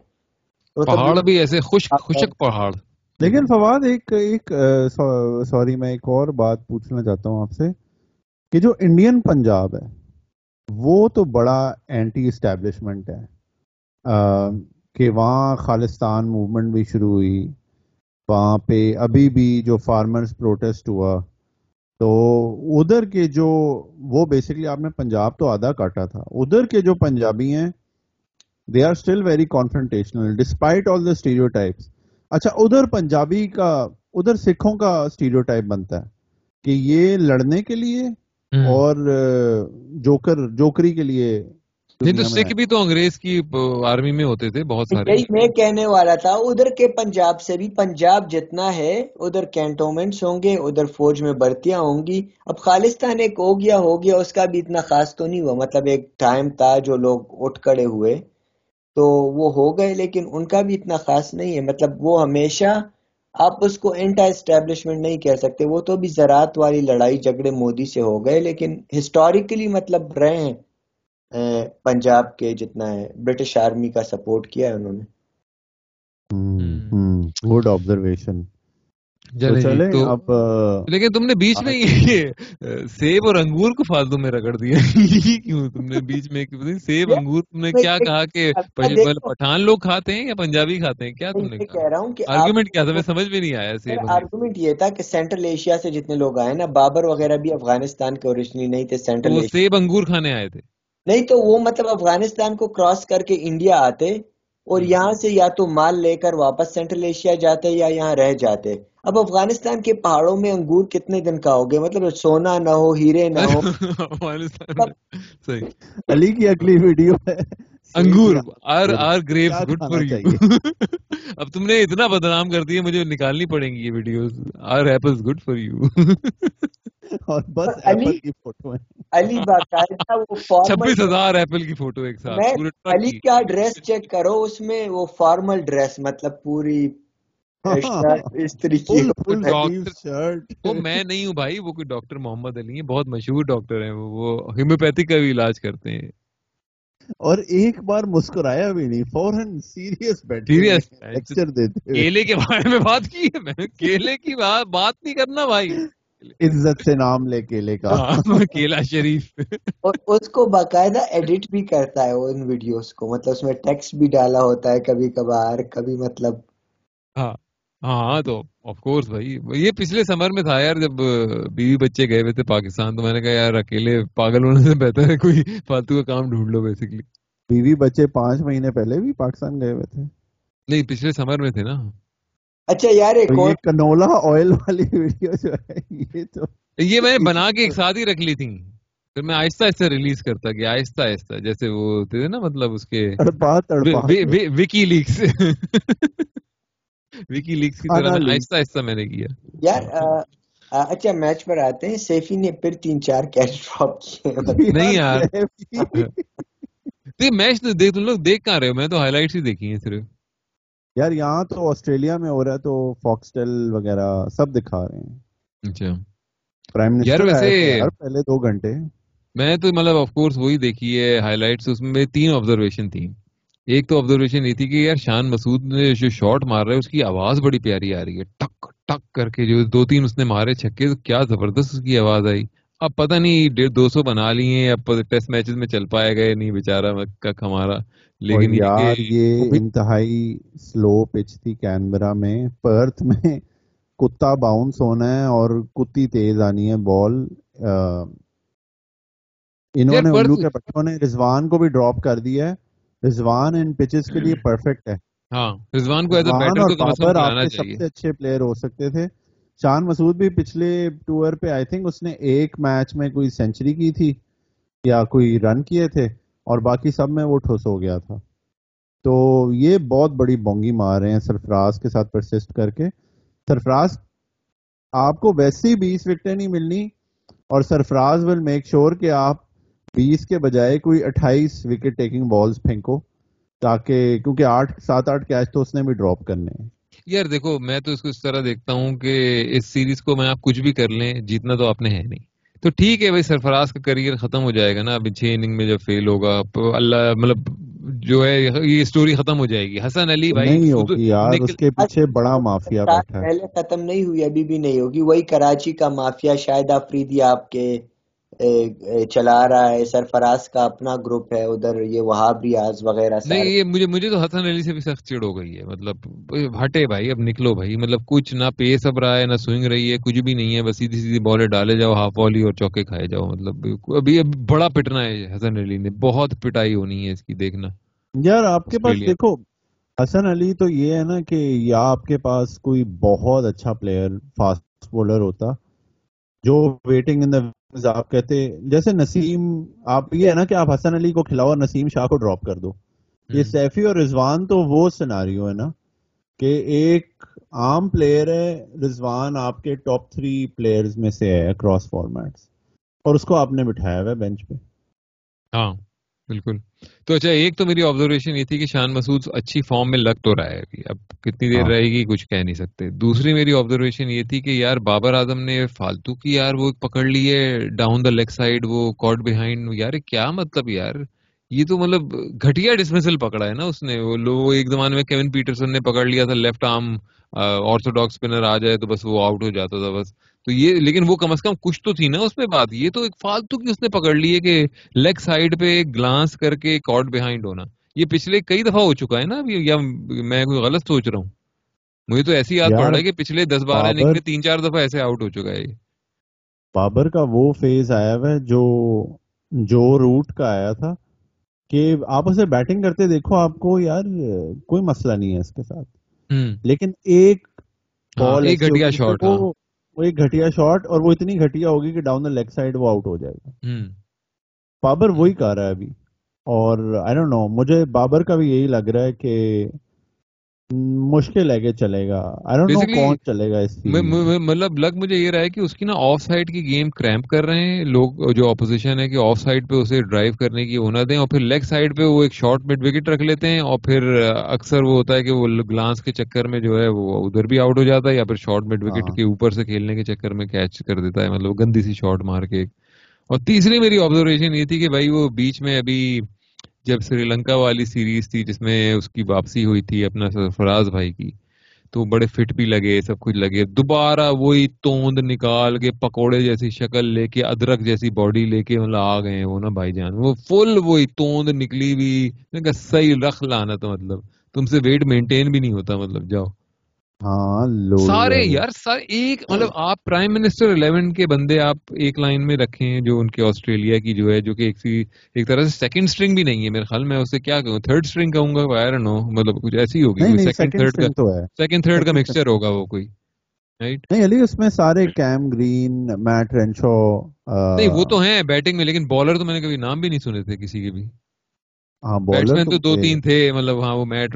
پہاڑ بھی ایسے خشک خشک پہاڑ۔ لیکن فواد ایک ایک سوری میں ایک اور بات پوچھنا چاہتا ہوں آپ سے کہ جو انڈین پنجاب ہے وہ تو بڑا اینٹی اسٹیبلشمنٹ ہے کہ وہاں خالستان موومنٹ بھی شروع ہوئی۔ وہاں پہ ابھی بھی جو فارمرز پروٹیسٹ ہوا تو ادھر کے جو وہ بیسکلی آپ نے پنجاب تو آدھا کاٹا تھا ادھر کے جو پنجابی ہیں they are still very confrontational despite all the stereotypes types اچھا ادھر پنجابی کا ادھر سکھوں کا اسٹیریو ٹائپ بنتا ہے کہ یہ لڑنے کے لیے اور جوکر جوکری کے لیے نہیں تو سکھ بھی تو انگریز کی آرمی میں ہوتے تھے بہت سارے۔ میں کہنے والا تھا ادھر کے پنجاب سے بھی پنجاب جتنا ہے ادھر کینٹونمنٹس ہوں گے ادھر فوج میں بھرتیاں ہوں گی۔ اب خالستان ایک ہو گیا ہو گیا اس کا بھی اتنا خاص تو نہیں ہوا۔ مطلب ایک ٹائم تھا جو لوگ اٹھ کڑے ہوئے تو وہ ہو گئے لیکن ان کا بھی اتنا خاص نہیں ہے۔ مطلب وہ ہمیشہ آپ اس کو انٹا اسٹیبلشمنٹ نہیں کہہ سکتے۔ وہ تو بھی زراعت والی لڑائی جھگڑے مودی سے ہو گئے لیکن ہسٹوریکلی مطلب رہے ہیں۔ پنجاب کے جتنا ہے برٹش آرمی کا سپورٹ کیا ہے انہوں نے۔ گڈ آبزرویشن لیکن تم نے بیچ میں سیب اور انگور کو فالتو میں رگڑ دیا۔ کیوں؟ تم نے بیچ میں سیب انگور تم نے کیا کہا کہ پٹھان لوگ کھاتے ہیں یا پنجابی کھاتے ہیں؟ کیا تم نے کہہ رہا ہوں کہ آرگومنٹ کیا تھا؟ میں سمجھ میں نہیں آیا سیب آرگومنٹ یہ تھا کہ سینٹرل ایشیا سے جتنے لوگ آئے نا بابر وغیرہ بھی افغانستان کے اوریجنلی نہیں تھے سینٹرل سیب انگور کھانے آئے تھے۔ نہیں تو وہ مطلب افغانستان کو کراس کر کے انڈیا آتے اور یہاں سے یا تو مال لے کر واپس سینٹرل ایشیا جاتے یا یہاں رہ جاتے۔ اب افغانستان کے پہاڑوں میں انگور کتنے دن کا ہو گیا مطلب سونا نہ ہو ہیرے نہ ہو۔ علی کی اگلی ویڈیو ہے۔ انگور are are grapes good for you. اب تم نے اتنا بدنام کر دیا مجھے نکالنی پڑیں گی یہ videos. Are apples good for you. اور بس ایپل کی فوٹو ہے۔ علی باقاعدہ وہ چھبیس ہزار ایپل کی فوٹو ایک ساتھ علی کا ڈریس چیک کرو اس میں وہ فارمل ڈریس مطلب پوری اس طریقے وہ میں نہیں ہوں بھائی وہ کوئی ڈاکٹر محمد علی ہیں بہت مشہور ڈاکٹر ہیں وہ۔ ہومیوپیتھی کا بھی علاج کرتے ہیں۔ اور ایک بار مسکرایا بھی نہیں فوراً سیریس سیریس لیکچر دیتے کیلے کے بارے میں بات کی ہے میں کیلے کی بات نہیں کرنا بھائی۔ عزت سے نام لے کیلے کا۔ ہاں، کیلا شریف۔ اور اس کو باقاعدہ ایڈٹ بھی کرتا ہے وہ ان ویڈیوز کو مطلب اس میں ٹیکسٹ بھی ڈالا ہوتا ہے کبھی کبھار کبھی مطلب ہاں۔ ہاں تو آف کورس بھائی یہ پچھلے سمر میں تھا یار جب بیوی بچے گئے ہوئے تھے پاکستان تو میں نے کہا یار اکیلے پاگل ہونے سے بہتر ہے کوئی فالتو کا کام ڈھونڈ لو بیسکلی بیوی بچے پانچ مہینے پہلے بھی پاکستان گئے ہوئے تھے۔ نہیں پچھلے سمر میں تھے نا۔ اچھا یار ایک اور کنولا آئل والی ویڈیو جو ہے یہ تو یہ میں بنا کے ایک ساتھ ہی رکھ لی تھی۔ پھر میں آہستہ آہستہ ریلیز کرتا گیا آہستہ آہستہ جیسے وہ ہوتے تھے نا مطلب اس کے وکی لیکس۔ وکی لیکس کی طرح آہستہ آہستہ میں نے کیا۔ یار اچھا میچ پر آتے ہیں سیفی نے پھر تین چار کیچ ڈراپ کیے نہیں یار میچ تو دیکھ تم لوگ دیکھ کہاں رہے ہو؟ میں تو ہائی لائٹس ہی دیکھی ہیں صرف۔ یار یہاں تو آسٹریلیا میں ہو رہا ہے تو فاکس ٹیل وغیرہ سب دکھا رہے ہیں۔ اچھا۔ پرائم منسٹر پہلے دو گھنٹے۔ میں تو مطلب آف کورس وہی دیکھی ہے ہائی لائٹس اس میں تین آبزرویشن تھی ایک تو آبزرویشن یہ تھی کہ یار شان مسعود نے جو شاٹ مار رہا ہے اس کی آواز بڑی پیاری آ رہی ہے۔ ٹک ٹک کر کے جو دو تین اس نے مارے چھکے تو کیا زبردست اس کی آواز آئی۔ اب پتہ نہیں ڈیڑھ دو سو بنا لی ہیں اب ٹیسٹ میچز میں چل پائے گئے نہیں بےچارا کک ہمارا۔ لیکن یار یہ انتہائی سلو پچ تھی کینبرا میں۔ پرتھ میں کتا باؤنس ہونا ہے اور کتی تیز آنی ہے بال انہوں نے بچوں نے رضوان کو بھی ڈراپ کر دیا ہے۔ رضوان ان پچز کے لیے پرفیکٹ ہے۔ ہاں رضوان کو سب سے اچھے پلیئر ہو سکتے تھے۔ شان مسعود بھی پچھلے ٹور پہ آئی تھنک اس نے ایک میچ میں کوئی سینچری کی تھی یا کوئی رن کیے تھے اور باقی سب میں وہ ٹھوس ہو گیا تھا۔ تو یہ بہت بڑی بونگی مار رہے ہیں سرفراز کے ساتھ پرسسٹ کر کے۔ سرفراز آپ کو ویسے ہی بیس وکٹیں نہیں ملنی اور سرفراز ول میک شور کہ آپ بیس کے بجائے کوئی اٹھائیس وکٹ ٹیکنگ بالز پھینکو تاکہ کیونکہ آٹھ سات آٹھ کیچ تو اس نے بھی ڈراپ کرنے ہیں۔ یار دیکھو میں تو اس کو اس طرح دیکھتا ہوں کہ اس سیریز کو میں آپ کچھ بھی کر لیں جیتنا تو آپ نے ہے نہیں۔ تو ٹھیک ہے بھائی سرفراز کا کریئر ختم ہو جائے گا نا۔ ابھی چھ اننگ میں جب فیل ہوگا اللہ مطلب جو ہے یہ اسٹوری ختم ہو جائے گی۔ حسن علی بھائی نہیں ہوگی یار اس کے پیچھے بڑا مافیا بیٹھا ہے۔ پہلے ختم نہیں ہوئی ابھی بھی نہیں ہوگی۔ وہی کراچی کا مافیا شاید آفریدی آپ کے چلا رہا ہے سرفراز کا اپنا گروپ ہے ادھر یہ وہاب ریاض وغیرہ نہیں یہ مجھے مجھے تو حسن علی سے بھی سخت چڑ ہو گئی ہے۔ مطلب ہٹے بھائی اب نکلو بھائی۔ مطلب کچھ نہ پیس اب رہا ہے نہ سوئنگ رہی ہے کچھ بھی نہیں ہے۔ بس سیدھی سیدھی بالیں ڈالے جاؤ ہاف والی اور چوکے کھائے جاؤ۔ مطلب ابھی اب بڑا پٹنا ہے حسن علی نے۔ بہت پٹائی ہونی ہے اس کی دیکھنا۔ یار آپ کے پاس دیکھو حسن علی تو یہ ہے نا کہ یا آپ کے پاس کوئی بہت اچھا پلیئر فاسٹ بولر ہوتا جو ویٹنگ ان دا آپ کہتے جیسے نسیم آپ یہ ہے نا کہ آپ حسن علی کو کھلاؤ اور نسیم شاہ کو ڈراپ کر دو۔ یہ سیفی اور رضوان تو وہ سناریو ہے نا کہ ایک عام پلیئر ہے رضوان آپ کے ٹاپ تھری پلیئرز میں سے ہے اکراس فارمیٹس اور اس کو آپ نے بٹھایا ہوا ہے بینچ پہ۔ ہاں۔ بالکل۔ تو اچھا ایک تو میری آبزرویشن یہ تھی کہ شان مسعود اچھی فارم میں لگ تو رہا ہے۔ ابھی اب کتنی دیر ہاں۔ رہے گی کچھ کہہ نہیں سکتے۔ دوسری میری آبزرویشن یہ تھی کہ یار بابر اعظم نے فالتو کی یار وہ پکڑ لیے ڈاؤن دا لیگ سائڈ وہ کارڈ بہائنڈ یار کیا مطلب یار؟ یہ تو مطلب گھٹیا ڈسمسل پکڑا ہے نا اس نے۔ وہ لوگ ایک زمانے میں کیون پیٹرسن نے پکڑ لیا تھا لیفٹ آرم آرتھوڈاکس اسپنر آ جائے تو بس وہ آؤٹ ہو جاتا تھا بس۔ تو یہ لیکن وہ کم از کم کچھ تو تھی نا اس میں بات۔ یہ تو ایک فالتو کی اس نے پکڑ لی ہے کہ لیگ سائڈ پہ گلانس کر کے کارڈ بہائنڈ ہونا۔ یہ پچھلے کئی دفعہ ہو چکا ہے نا یا میں کوئی غلط سوچ رہا ہوں۔ مجھے تو ایسی یاد پڑ رہا ہے کہ پچھلے دس بارہ میں تین چار دفعہ ایسے آؤٹ ہو چکا ہے بابر کا وہ فیز آیا ہوا جو جو روٹ کا آیا تھا کہ آپ اسے بیٹنگ کرتے دیکھو آپ کو یار کوئی مسئلہ نہیں ہے اس کے ساتھ۔ لیکن ایک بال ایک گھٹیا شاٹ وہ ایک گھٹیا شاٹ اور وہ اتنی گھٹیا ہوگی کہ ڈاؤن دا لیگ سائڈ وہ آؤٹ ہو جائے گا۔ بابر وہی کہہ رہا ہے ابھی اور آئی ڈونٹ نو مجھے بابر کا بھی یہی لگ رہا ہے کہ مشکل ہے کہ چلے گا۔ کون چلے گا اس مطلب لگ مجھے یہ رہا ہے کہ اس کی نا آف سائڈ کی گیم کریمپ کر رہے ہیں۔ لوگ جو اپوزیشن ہے کہ آف سائڈ پہ اسے ڈرائیو کرنے کی ہونا دیں اور پھر لیگ سائڈ پہ وہ ایک شارٹ مڈ وکٹ رکھ لیتے ہیں اور پھر اکثر وہ ہوتا ہے کہ وہ گلانس کے چکر میں جو ہے وہ ادھر بھی آؤٹ ہو جاتا ہے یا پھر شارٹ مڈ وکٹ کے اوپر سے کھیلنے کے چکر میں کیچ کر دیتا ہے۔ مطلب گندی سی شارٹ مار کے اور تیسری میری آبزرویشن یہ تھی کہ بھائی وہ بیچ میں ابھی جب سری لنکا والی سیریز تھی جس میں اس کی واپسی ہوئی تھی اپنا سرفراز بھائی کی، تو بڑے فٹ بھی لگے، سب کچھ لگے۔ دوبارہ وہی توند نکال کے پکوڑے جیسی شکل لے کے، ادرک جیسی باڈی لے کے مطلب آ گئے وہ نا بھائی جان۔ وہ فل وہی توند نکلی ہوئی صحیح رکھ لانا تو مطلب۔ تم سے ویٹ مینٹین بھی نہیں ہوتا مطلب جاؤ۔ ہاں سارے یار سارے ایک مطلب آپ پرائم منسٹر الیون کے بندے آپ ایک لائن میں رکھیں جو ان کے آسٹریلیا کی جو ہے جو کہ ایک ایک طرح سے سیکنڈ اسٹرنگ بھی نہیں ہے۔ میرے خیال میں اسے کیا کہوں؟ تھرڈ اسٹرنگ کہوں گا؟ آئی نو مطلب کچھ ایسی ہوگی۔ سیکنڈ تھرڈ کا سیکنڈ تھرڈ کا مکسچر ہوگا وہ کوئی نہیں علی اس میں سارے کیم گرین میٹ رینشو نہیں وہ تو ہیں بیٹنگ میں لیکن بالر تو میں نے کبھی نام بھی نہیں سنے تھے کسی کے بھی۔ بیٹسمین ہاں، تو دو تین تھے مطلب ہاں وہ میٹ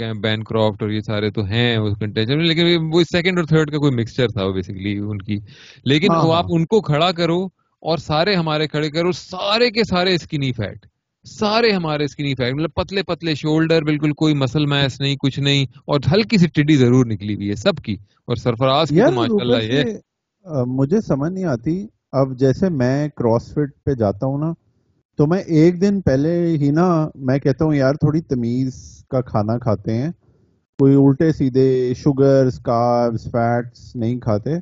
ہیں بین کرافٹ اور یہ سارے تو ہیں اس کنٹینشن میں لیکن وہ سیکنڈ اور تھرڈ کا کوئی مکسچر تھا بیسکلی ان کی۔ لیکن ہاں، وہ آپ ہاں۔ ان کو کھڑا کرو اور سارے ہمارے کھڑے کرو سارے کے سارے اسکنی فیٹ سارے ہمارے اسکنی فیٹ مطلب پتلے پتلے شولڈر بالکل کوئی مسل میس نہیں کچھ نہیں اور ہلکی سی ٹڈی ضرور نکلی ہوئی ہے سب کی۔ اور سرفراز کی ماشاء اللہ یہ مجھے سمجھ نہیں آتی۔ اب جیسے میں کراس فٹ پہ جاتا ہوں نا تو میں ایک دن پہلے ہی نا میں کہتا ہوں یار تھوڑی تمیز کا کھانا کھاتے ہیں۔ کوئی الٹے سیدھے شوگر فیٹس نہیں کھاتے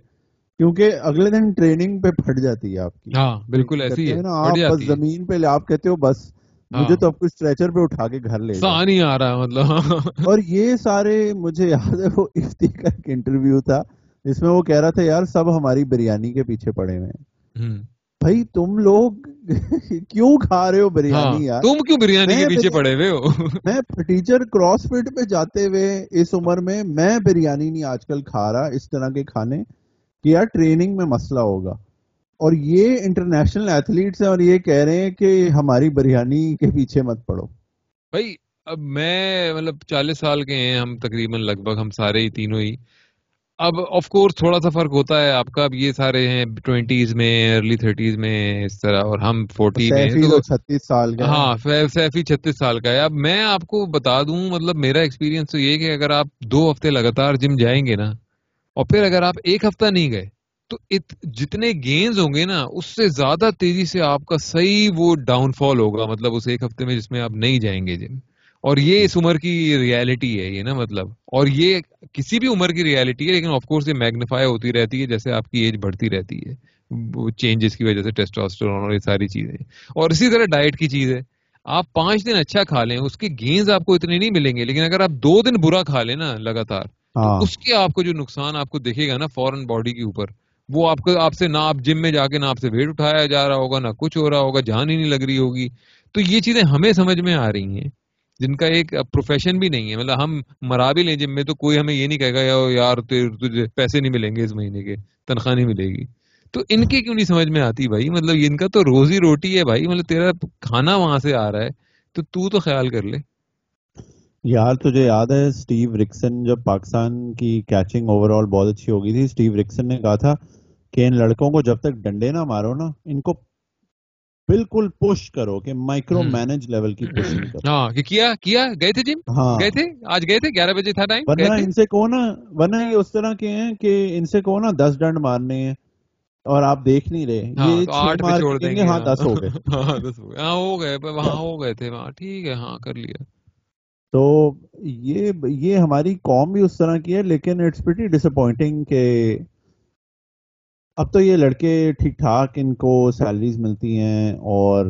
کیونکہ اگلے دن ٹریننگ پہ پھٹ جاتی ہے آپ کی۔ ہاں بالکل ایسی ہے نا آپ بس زمین پہ آپ کہتے ہو بس ہاں۔ مجھے تو اب کچھ اسٹریچر پہ اٹھا کے گھر لے نہیں آ رہا مطلب۔ اور یہ سارے مجھے یاد ہے وہ افتی کا ایک انٹرویو تھا جس میں وہ کہہ رہا تھا یار سب ہماری بریانی کے پیچھے پڑے ہوئے ہیں۔ بھائی تم لوگ کیوں کھا رہے ہو بریانی ہاں، یار؟ تم کیوں بریانی کے پیچھے پڑے ہوئے ہو؟ میں ٹیچر کراس فٹ پہ جاتے ہوئے اس عمر میں میں بریانی نہیں آج کل کھا رہا اس طرح کے کھانے کہ یار ٹریننگ میں مسئلہ ہوگا۔ اور یہ انٹرنیشنل ایتھلیٹس ہیں اور یہ کہہ رہے ہیں کہ ہماری بریانی کے پیچھے مت پڑو۔ بھائی اب میں مطلب چالیس سال کے ہیں ہم تقریباً لگ بھگ ہم سارے ہی تینوں ہی۔ اب آف کورس تھوڑا سا فرق ہوتا ہے آپ کا اب یہ سارے ہیں ٹوینٹیز میں ارلی تھرٹیز میں اس طرح اور ہم فورٹی میں چھتیس سال کا ہاں سیفی چھتیس سال کا ہے۔ اب میں آپ کو بتا دوں مطلب میرا ایکسپیرینس تو یہ کہ اگر آپ دو ہفتے لگاتار جم جائیں گے نا اور پھر اگر آپ ایک ہفتہ نہیں گئے تو جتنے گینز ہوں گے نا اس سے زیادہ تیزی سے آپ کا صحیح وہ ڈاؤن فال ہوگا مطلب اس ایک ہفتے میں جس میں آپ نہیں جائیں گے جم اور یہ اس عمر کی ریالٹی ہے یہ نا مطلب۔ اور یہ کسی بھی عمر کی ریالٹی ہے لیکن آف کورس یہ میگنیفائی ہوتی رہتی ہے جیسے آپ کی ایج بڑھتی رہتی ہے۔ چینجز کی وجہ سے ٹیسٹاسٹرون اور یہ ساری چیزیں۔ اور اسی طرح ڈائٹ کی چیز ہے۔ آپ پانچ دن اچھا کھا لیں اس کے گینز آپ کو اتنے نہیں ملیں گے۔ لیکن اگر آپ دو دن برا کھا لیں نا لگاتار ہاں۔ اس کے آپ کو جو نقصان آپ کو دیکھے گا نا فورن باڈی کے اوپر وہ آپ کو آپ سے نہ آپ جم میں جا کے نہ آپ سے ویٹ اٹھایا جا رہا ہوگا نہ کچھ ہو رہا ہوگا جان ہی نہیں لگ رہی ہوگی۔ تو یہ چیزیں ہمیں سمجھ میں آ رہی ہیں۔ جن کا ایک پروفیشن بھی نہیں ہے۔ مطلب ہم مرا بھی لیں جم میں تو کوئی ہمیں یہ نہیں کہے گا، یار تجھے پیسے نہیں ملیں گے اس مہینے کے، تنخواہ نہیں ملے گی۔ تو ان کی کیوں نہیں سمجھ میں آتی بھائی؟ مطلب ان کا تو روزی روٹی ہے بھائی۔ مطلب تیرا کھانا وہاں سے آ رہا ہے، تو تو تو خیال کر لے۔ یار، تجھے یاد ہے سٹیو رکسن جب پاکستان کی کیچنگ اوور آل بہت اچھی ہو گئی تھی۔ سٹیو رکسن نے کہا تھا کہ ان لڑکوں کو جب تک ڈنڈے نہ مارو نا، ان کو بالکل پش کرو کہ مائکرو مینج لیول کی پشنگ کرو۔ ہاں کیا کیا؟ گئے تھے جم؟ ہاں۔ گئے تھے؟ آج گئے تھے؟ گیارہ بجے تھا ٹائم ورنہ ان سے کہو نا ورنہ یہ اس طرح کے ہیں کہ ان سے کہو نا دس ڈنڈ مارنے ہیں اور آپ دیکھ نہیں رہے۔ ہاں یہ آٹھ پہ چھوڑ دیں گے ہاں دس ہو گئے۔ ہاں دس ہو گئے۔ ہاں ہو گئے وہاں ہو گئے تھے وہاں۔ ٹھیک ہے ہاں کر لیا۔ تو یہ یہ ہماری قوم بھی اس طرح کی ہے لیکن اٹس پریٹی ڈس اپوائنٹنگ کہ اب تو یہ لڑکے ٹھیک ٹھاک ان کو سیلریز ملتی ہیں اور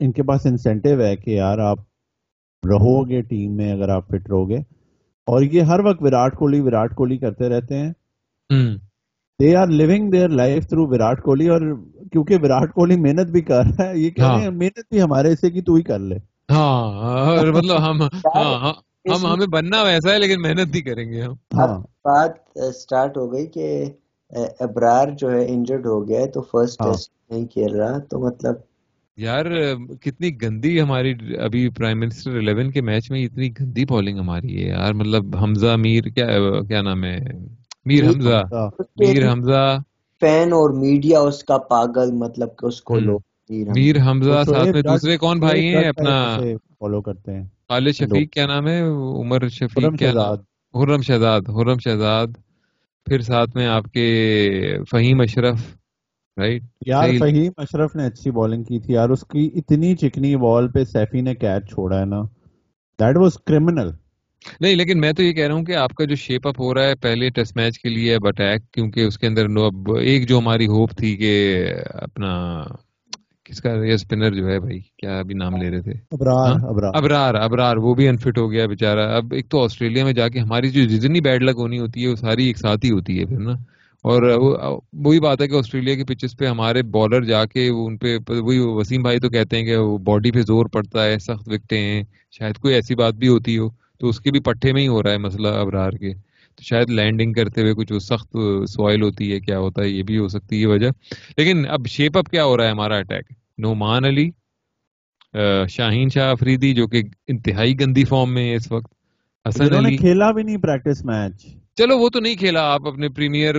ان کے پاس انسینٹیو ہے کہ یار آپ رہو گے ٹیم میں اگر آپ فٹ رہو گے اور یہ ہر وقت وراٹ کوہلی وراٹ کوہلی کرتے رہتے ہیں۔ They are living their life through Virat Kohli اور کیونکہ وراٹ کوہلی محنت بھی کر رہا ہے یہ کہہ رہے ہیں محنت بھی ہمارے سے کہ تو ہی کر لے۔ ہاں مطلب ہم ہاں ہم ہمیں بننا ویسا ہے لیکن محنت بھی کریں گے ہم۔ ہاں۔ بات اسٹارٹ ہو گئی کہ ابرار جو ہے انجرڈ ہو گیا ہے تو فرسٹ ٹیسٹ نہیں کھیل رہا تو مطلب یار کتنی گندی ہماری ابھی پرائم منسٹر الیون کے میچ میں اتنی گندی بالنگ ہماری ہے یار۔ مطلب حمزہ میر کیا کیا نام ہے؟ میر حمزہ۔ میر حمزہ۔ فین اور میڈیا اس کا پاگل مطلب کہ اس کو لوگ میر حمزہ۔ ساتھ میں دوسرے کون بھائی ہیں؟ اپنا فالو کرتے ہیں۔ خالد شفیق کیا نام ہے؟ عمر شفیق کیا نام حرم شہزاد حرم شہزاد۔ پھر ساتھ میں آپ کے فہیم اشرف رائٹ یار فہیم اشرف نے اچھی بالنگ کی تھی یار اس کی اتنی چکنی بال پہ سیفی نے کیچ چھوڑا ہے نا۔ دیٹ واز کرمنل نہیں لیکن میں تو یہ کہہ رہا ہوں کہ آپ کا جو شیپ اپ ہو رہا ہے پہلے ٹیسٹ میچ کے لیے اب اٹیک کیونکہ اس کے اندر اب ایک جو ہماری ہوپ تھی کہ اپنا کس کا یہ اسپنر جو ہے بھائی کیا ابھی نام لے رہے تھے؟ ابرار ہاں؟ ابرار۔ ابرار وہ بھی انفٹ ہو گیا بےچارا اب ایک تو آسٹریلیا میں جا کے ہماری جو جتنی بیڈ لک ہونی ہوتی ہے وہ ساری ایک ساتھ ہی ہوتی ہے پھر نا؟ اور وہی بات ہے کہ آسٹریلیا کے پچز پہ ہمارے بالر جا کے ان پہ وہی وسیم بھائی تو کہتے ہیں کہ باڈی پہ زور پڑتا ہے سخت وکٹیں ہیں شاید کوئی ایسی بات بھی ہوتی ہو تو اس کے بھی پٹھے میں ہی ہو رہا ہے مسئلہ ابرار کے۔ تو شاید لینڈنگ کرتے ہوئے کچھ سخت سوائل ہوتی ہے کیا ہوتا ہے یہ بھی ہو سکتی ہے وجہ۔ لیکن اب شیپ اپ کیا ہو رہا ہے ہمارا اٹیک نعمان علی شاہین شاہ افریدی جو کہ انتہائی گندی فارم میں ہے اس وقت۔ حسن علی۔ کھیلا بھی نہیں پریکٹس میچ چلو وہ تو نہیں کھیلا۔ آپ اپنے پریمیئر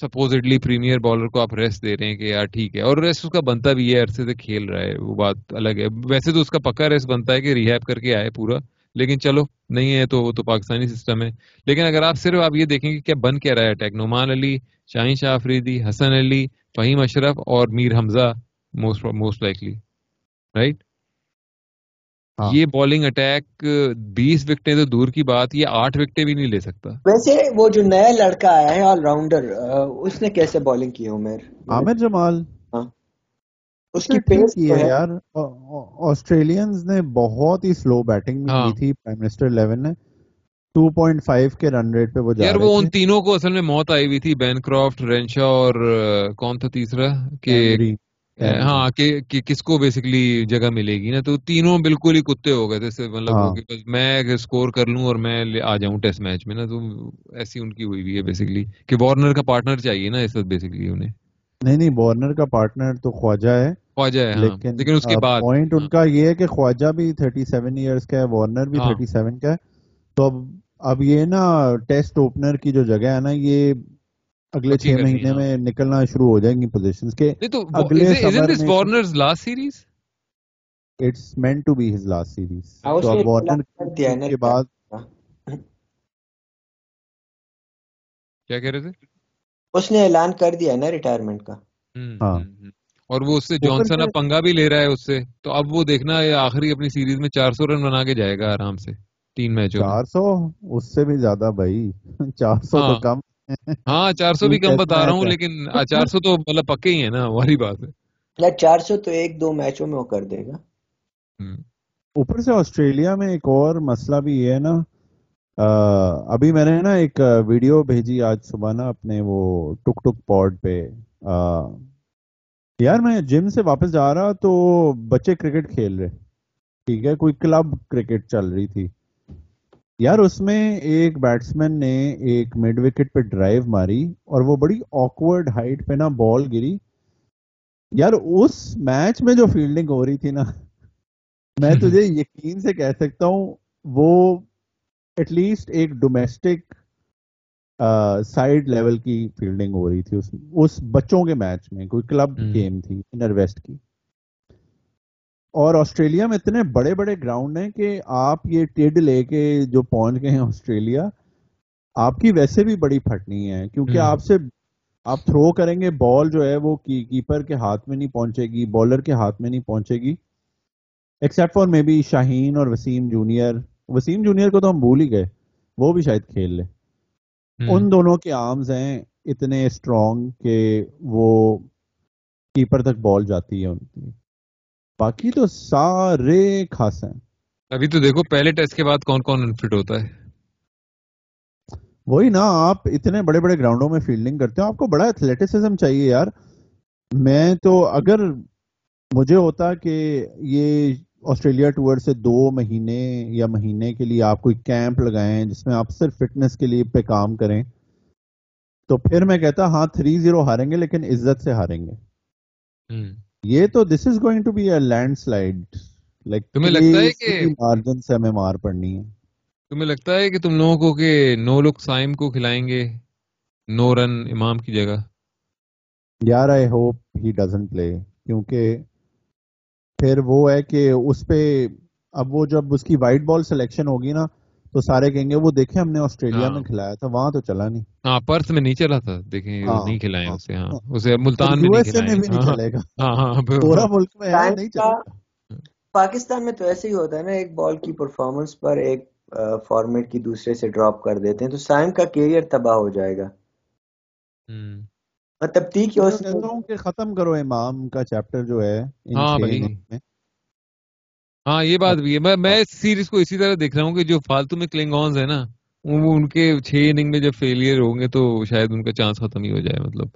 سپوزٹلی پریمیئر بالر کو آپ ریسٹ دے رہے ہیں کہ یار ٹھیک ہے۔ اور ریسٹ اس کا بنتا بھی ہے عرصے سے کھیل رہا ہے وہ بات الگ ہے۔ ویسے تو اس کا پکا ریسٹ بنتا ہے کہ ریہیب کر کے آئے پورا۔ لیکن چلو نہیں ہے تو وہ تو پاکستانی سسٹم ہے۔ لیکن اگر آپ صرف آپ یہ دیکھیں کہ کیا بن کیا رہا ہے اٹیک نعمان علی شاہین شاہ افریدی حسن علی فہیم اشرف اور Mir Hamza most likely right. یہ بالنگ اٹیک بیس وکٹیں تو دور کی بات یہ آٹھ وکٹیں بھی نہیں لے سکتا۔ ویسے وہ جو نیا لڑکا آیا ہے آل راؤنڈر اس نے کیسے بالنگ کی عمر؟ عامر جمال۔ ہاں۔ اس کی پیس کی ہے یار۔ آسٹریلینز نے بہت ہی سلو بیٹنگ کی ہاں۔ تھی۔ پرائم منسٹر 11 نے 2.5 کے رن ریٹ پہ وہ جا یار وہ ان تینوں کو اصل میں موت آئی ہوئی تھی۔ بین کرافٹ رینشا اور کون تھا تیسرا؟ کہ ہاں کہ کس کو بیسکلی جگہ ملے گی نا؟ تو تینوں بالکل ہی کتے ہو گئے تھے۔ مطلب ہاں۔ میں اسکور کر لوں اور میں آ جاؤں ٹیسٹ میچ میں نا تو ایسی ان کی ہوئی ہوئی ہے بیسکلی کہ وارنر کا پارٹنر چاہیے نا اس وقت بیسکلی انہیں۔ نہیں نہیں وارنر کا پارٹنر تو خواجہ ہے خواجہ ہے ہاں۔ لیکن اس کے بعد پوائنٹ ان کا یہ ہے کہ خواجہ بھی 37 ایئرس کا ہے وارنر بھی 37 ہاں۔ کا ہے تو اب اب یہ نا ٹیسٹ اوپنر کی جو جگہ ہے نا یہ اگلے چھ مہینے ہاں۔ میں نکلنا شروع ہو جائیں گی پوزیشن کے اگلے last series it's meant to be his last series تو اب وارنر کے بعد کیا کہہ رہے تھے اس نے اعلان کر دیا نا ریٹائرمنٹ کا۔ ہاں۔ اور وہ اس سے جانسن اب پنگا بھی لے رہا ہے اس سے۔ تو اب وہ دیکھنا آخری اپنی سیریز میں چار سو رن بنا کے جائے گا آرام سے۔ تین میچوں چار سو؟ اس سے بھی زیادہ بھائی۔ چار سو تو کم ہاں چار سو بھی کم بتا رہا ہوں لیکن چار سو تو مطلب پکے ہی ہے نا وہی بات ہے۔ چار سو تو ایک دو میچوں میں وہ کر دے گا۔ اوپر سے آسٹریلیا میں ایک اور مسئلہ بھی یہ ہے نا ابھی میں نے نا ایک ویڈیو بھیجی آج صبح نا اپنے وہ ٹک ٹک پوڈ پہ۔ یار میں جم سے واپس جا رہا تو بچے کرکٹ کھیل رہے۔ ٹھیک ہے، کوئی کلب کرکٹ چل رہی تھی۔ یار اس میں ایک بیٹسمین نے ایک مڈ وکٹ پہ ڈرائیو ماری اور وہ بڑی آکورڈ ہائٹ پہ نا بال گری۔ یار اس میچ میں جو فیلڈنگ ہو رہی تھی نا، میں تجھے یقین سے کہہ سکتا ہوں، وہ ایٹ لیسٹ ایک ڈومیسٹک سائڈ لیول کی فیلڈنگ ہو رہی تھی اس بچوں کے میچ میں کوئی کلب گیم تھی انر ویسٹ کی۔ اور آسٹریلیا میں اتنے بڑے بڑے گراؤنڈ ہیں کہ آپ یہ ٹیڈ لے کے جو پہنچ گئے ہیں آسٹریلیا آپ کی ویسے بھی بڑی پھٹنی ہے کیونکہ آپ سے آپ تھرو کریں گے بال جو ہے وہ کیپر کے ہاتھ میں نہیں پہنچے گی بالر کے ہاتھ میں نہیں پہنچے گی ایکسپٹ فار مے بی شاہین اور وسیم جونیئر وسیم جونیئر کو تو ہم بھول ہی گئے۔ وہ بھی شاید کھیل لے۔ ان دونوں کے آرمز ہیں اتنے اسٹرانگ کہ وہ کیپر تک بال جاتی ہے ان کی۔ باقی تو سارے خاص ہیں۔ ابھی تو دیکھو پہلے ٹیسٹ کے بعد کون کون انفٹ ہوتا ہے۔ وہی نا آپ اتنے بڑے بڑے گراؤنڈوں میں فیلڈنگ کرتے ہو آپ کو بڑا ایتھلیٹسزم چاہیے یار۔ میں تو اگر مجھے ہوتا کہ یہ آسٹریلیا ٹور سے دو مہینے یا مہینے کے لیے آپ کوئی کیمپ لگائیں جس میں آپ صرف فٹنس کے لیے پہ کام کریں تو پھر میں کہتا ہاں تھری زیرو ہاریں گے لیکن عزت سے ہاریں گے۔ یہ تو this is going to be a landslide like تمہیں لگتا ہے کہ مارجن سے ہمیں مار پڑنی ہے تمہیں لگتا ہے کہ تم لوگوں کو کہ نو لک سائم کو کھلائیں گے نو رن امام کی جگہ؟ یار آئی ہوپ ہی ڈزنٹ پلے کیونکہ پھر وہ ہے کہ اس پہ اب وہ جب اس کی وائٹ بال سلیکشن ہوگی نا تو سارے کہیں گے وہ دیکھیں ہم نے آسٹریلیا ہاں۔ میں کھلایا تھا وہاں تو چلا نہیں۔ ہاں پرس میں نہیں چلا تھا دیکھیں ہاں، نہیں کھلائے ہاں، اسے ہاں۔ اسے ملتان میں نہیں چلے گا۔ ہاں ہاں پورا ملک میں نہیں چلے گا۔ پاکستان میں تو ایسے ہی ہوتا ہے نا ایک بال کی پرفارمنس پر ایک فارمیٹ کی دوسرے سے ڈراپ کر دیتے ہیں تو سائم کا کیریئر تباہ ہو جائے گا۔ مطلب کہ ختم کرو امام کا چیپٹر جو ہے ہاں ہاں یہ بات بھی ہے۔ میں سیریز کو اسی طرح دیکھ رہا ہوں کہ جو فالتو میں کلنگونز ہے نا وہ ان کے چھ اننگ میں جب فیلئر ہوں گے تو شاید ان کا چانس ختم ہی ہو جائے مطلب۔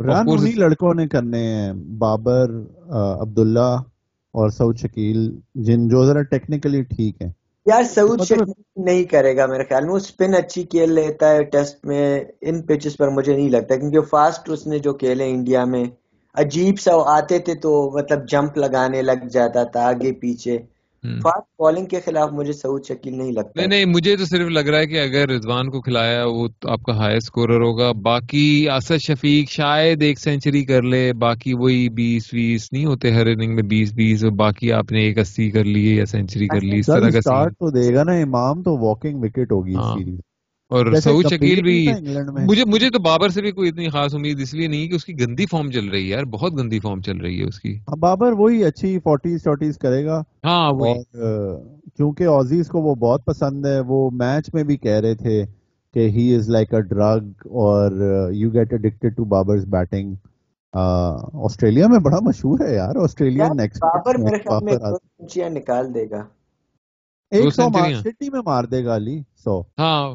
رن انہی لڑکوں نے کرنے ہیں۔ بابر عبداللہ اور سعود شکیل جن جو ذرا ٹیکنیکلی ٹھیک ہیں۔ یار سعود مطلب نہیں کرے گا میرے خیال میں وہ اسپن اچھی کھیل لیتا ہے ٹیسٹ میں ان پچز پر مجھے نہیں لگتا کیونکہ فاسٹ اس نے جو کھیلے انڈیا میں عجیب سا آتے تھے تو مطلب جمپ لگانے لگ جاتا تھا آگے پیچھے۔ فاسٹ بالنگ کے خلاف مجھے سعود شکیل نہیں لگتا۔ نہیں نہیں مجھے تو صرف لگ رہا ہے کہ اگر رضوان کو کھلایا وہ آپ کا ہائی اسکورر ہوگا۔ باقی اسد شفیق شاید ایک سینچری کر لے باقی وہی بیس بیس نہیں ہوتے ہر اننگ میں بیس بیس باقی آپ نے ایک اسی کر لی یا سینچری کر لی اس طرح کا تو دے گا نا امام تو واکنگ وکٹ ہوگی سیریز اور سعود شکیل بھی مجھے مجھے تو بابر سے بھی کوئی اتنی خاص امید اس لیے نہیں کہ اس کی گندی فارم چل رہی ہے یار بہت گندی فارم چل رہی ہے اس کی۔ ہاں، بابر وہی اچھی فورٹیز شارٹیز کرے گا۔ ہاں کیونکہ اوزیز کو وہ بہت پسند ہے وہ میچ میں بھی کہہ رہے تھے کہ he is like a drug اور you get addicted to Babar's batting Australia میں بڑا مشہور ہے یار آسٹریلیا نیکسٹ بابر میرے خیال میں نکال دے گا۔ ایک سو سڈنی میں مار دے گا علی سو۔ ہاں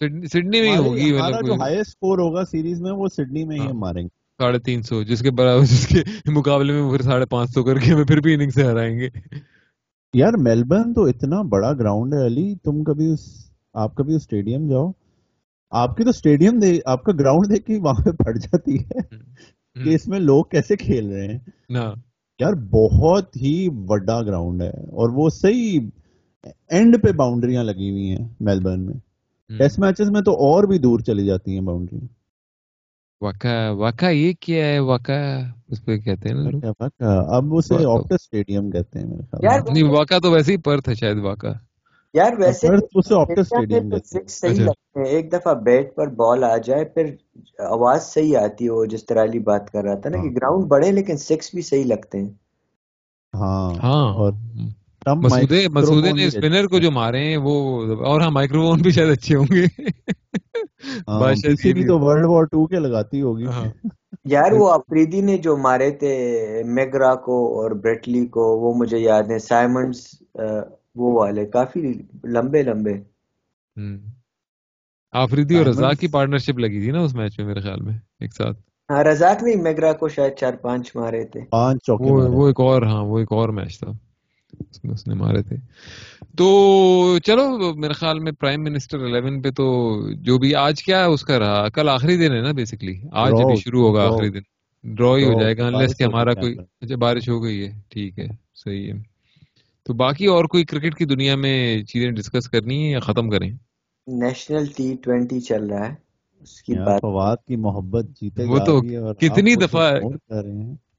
سڈنی میں ہوگی ہمارا جو ہائی اسکور ہوگا سیریز میں وہ سڈنی میں ہی ہم ماریں گے۔ ساڑھے تین سو جس کے برابر جس کے مقابلے میں پھر ساڑھے پانچ سو کر کے ہمیں پھر بھی اننگ سے ہرائیں گے۔ یار میلبرن تو اتنا بڑا گراؤنڈ ہے علی تم کبھی اس آپ کبھی اس اسٹیڈیم جاؤ۔ آپ کی تو اسٹیڈیم دے آپ کا گراؤنڈ دیکھ کے وہاں پہ پڑ جاتی ہے۔ کہ اس میں لوگ کیسے کھیل رہے ہیں۔ یار بہت ہی بڑا گراؤنڈ ہے اور وہ صحیح اینڈ پہ باؤنڈریاں لگی ہوئی ہیں میلبرن میں۔ ٹیسٹ میچز میں تو اور بھی دور چلی جاتی ہیں باؤنڈری یہ کیا ہے؟ اس پہ کہتے ہیں اب اسے آپٹس اسٹیڈیم کہتے ہیں میرے خیال نہیں تو ویسے ہی پرتھ ہے شاید یار ویسے اسے صحیح اچھا۔ لگتے ہیں ایک دفعہ بیٹ پر بال آ جائے پھر آواز صحیح آتی ہے وہ جس طرح علی بات کر رہا تھا نا کہ گراؤنڈ ہاں۔ بڑے لیکن سکس بھی صحیح لگتے ہیں۔ ہاں ہاں۔ اور مسودے مسودے نے اسپنر کو جو مارے ہیں وہ اور ہاں مائکرو فون بھی شاید اچھے ہوں گے۔ بھی تو ورلڈ وار ٹو کے لگاتی ہوگی۔ ہاں۔ یار وہ افریدی نے جو مارے تھے میگرا کو اور بریٹلی کو وہ مجھے یاد ہے سائمنڈس وہ والے۔ کافی لمبے لمبے۔ آفریدی اور رزاق کی پارٹنرشپ لگی تھی نا اس میچ میں میرے خیال میں ایک ساتھ۔ ہاں رزاق نے میگرا کو شاید چار پانچ مارے تھے۔ پانچ وہ ایک اور ہاں وہ ایک اور میچ تھا۔ اس نے مارے تھے۔ تو چلو میرے خیال میں پرائم منسٹر الیون پہ تو جو بھی آج کیا ہے اس کا رہا۔ کل آخری دن ہے نا بیسکلی آج بھی شروع ہوگا آخری دن۔ ڈرا ہی ہو جائے گا انلیس کہ ہمارا کوئی اچھا بارش ہو گئی ہے۔ ٹھیک ہے صحیح ہے۔ تو باقی اور کوئی کرکٹ کی دنیا میں چیزیں ڈسکس کرنی ہے یا ختم کریں؟ نیشنل ٹی ٹوینٹی چل رہا ہے۔ اس کی بات فواد کی محبت جیتے وہ تو کتنی دفعہ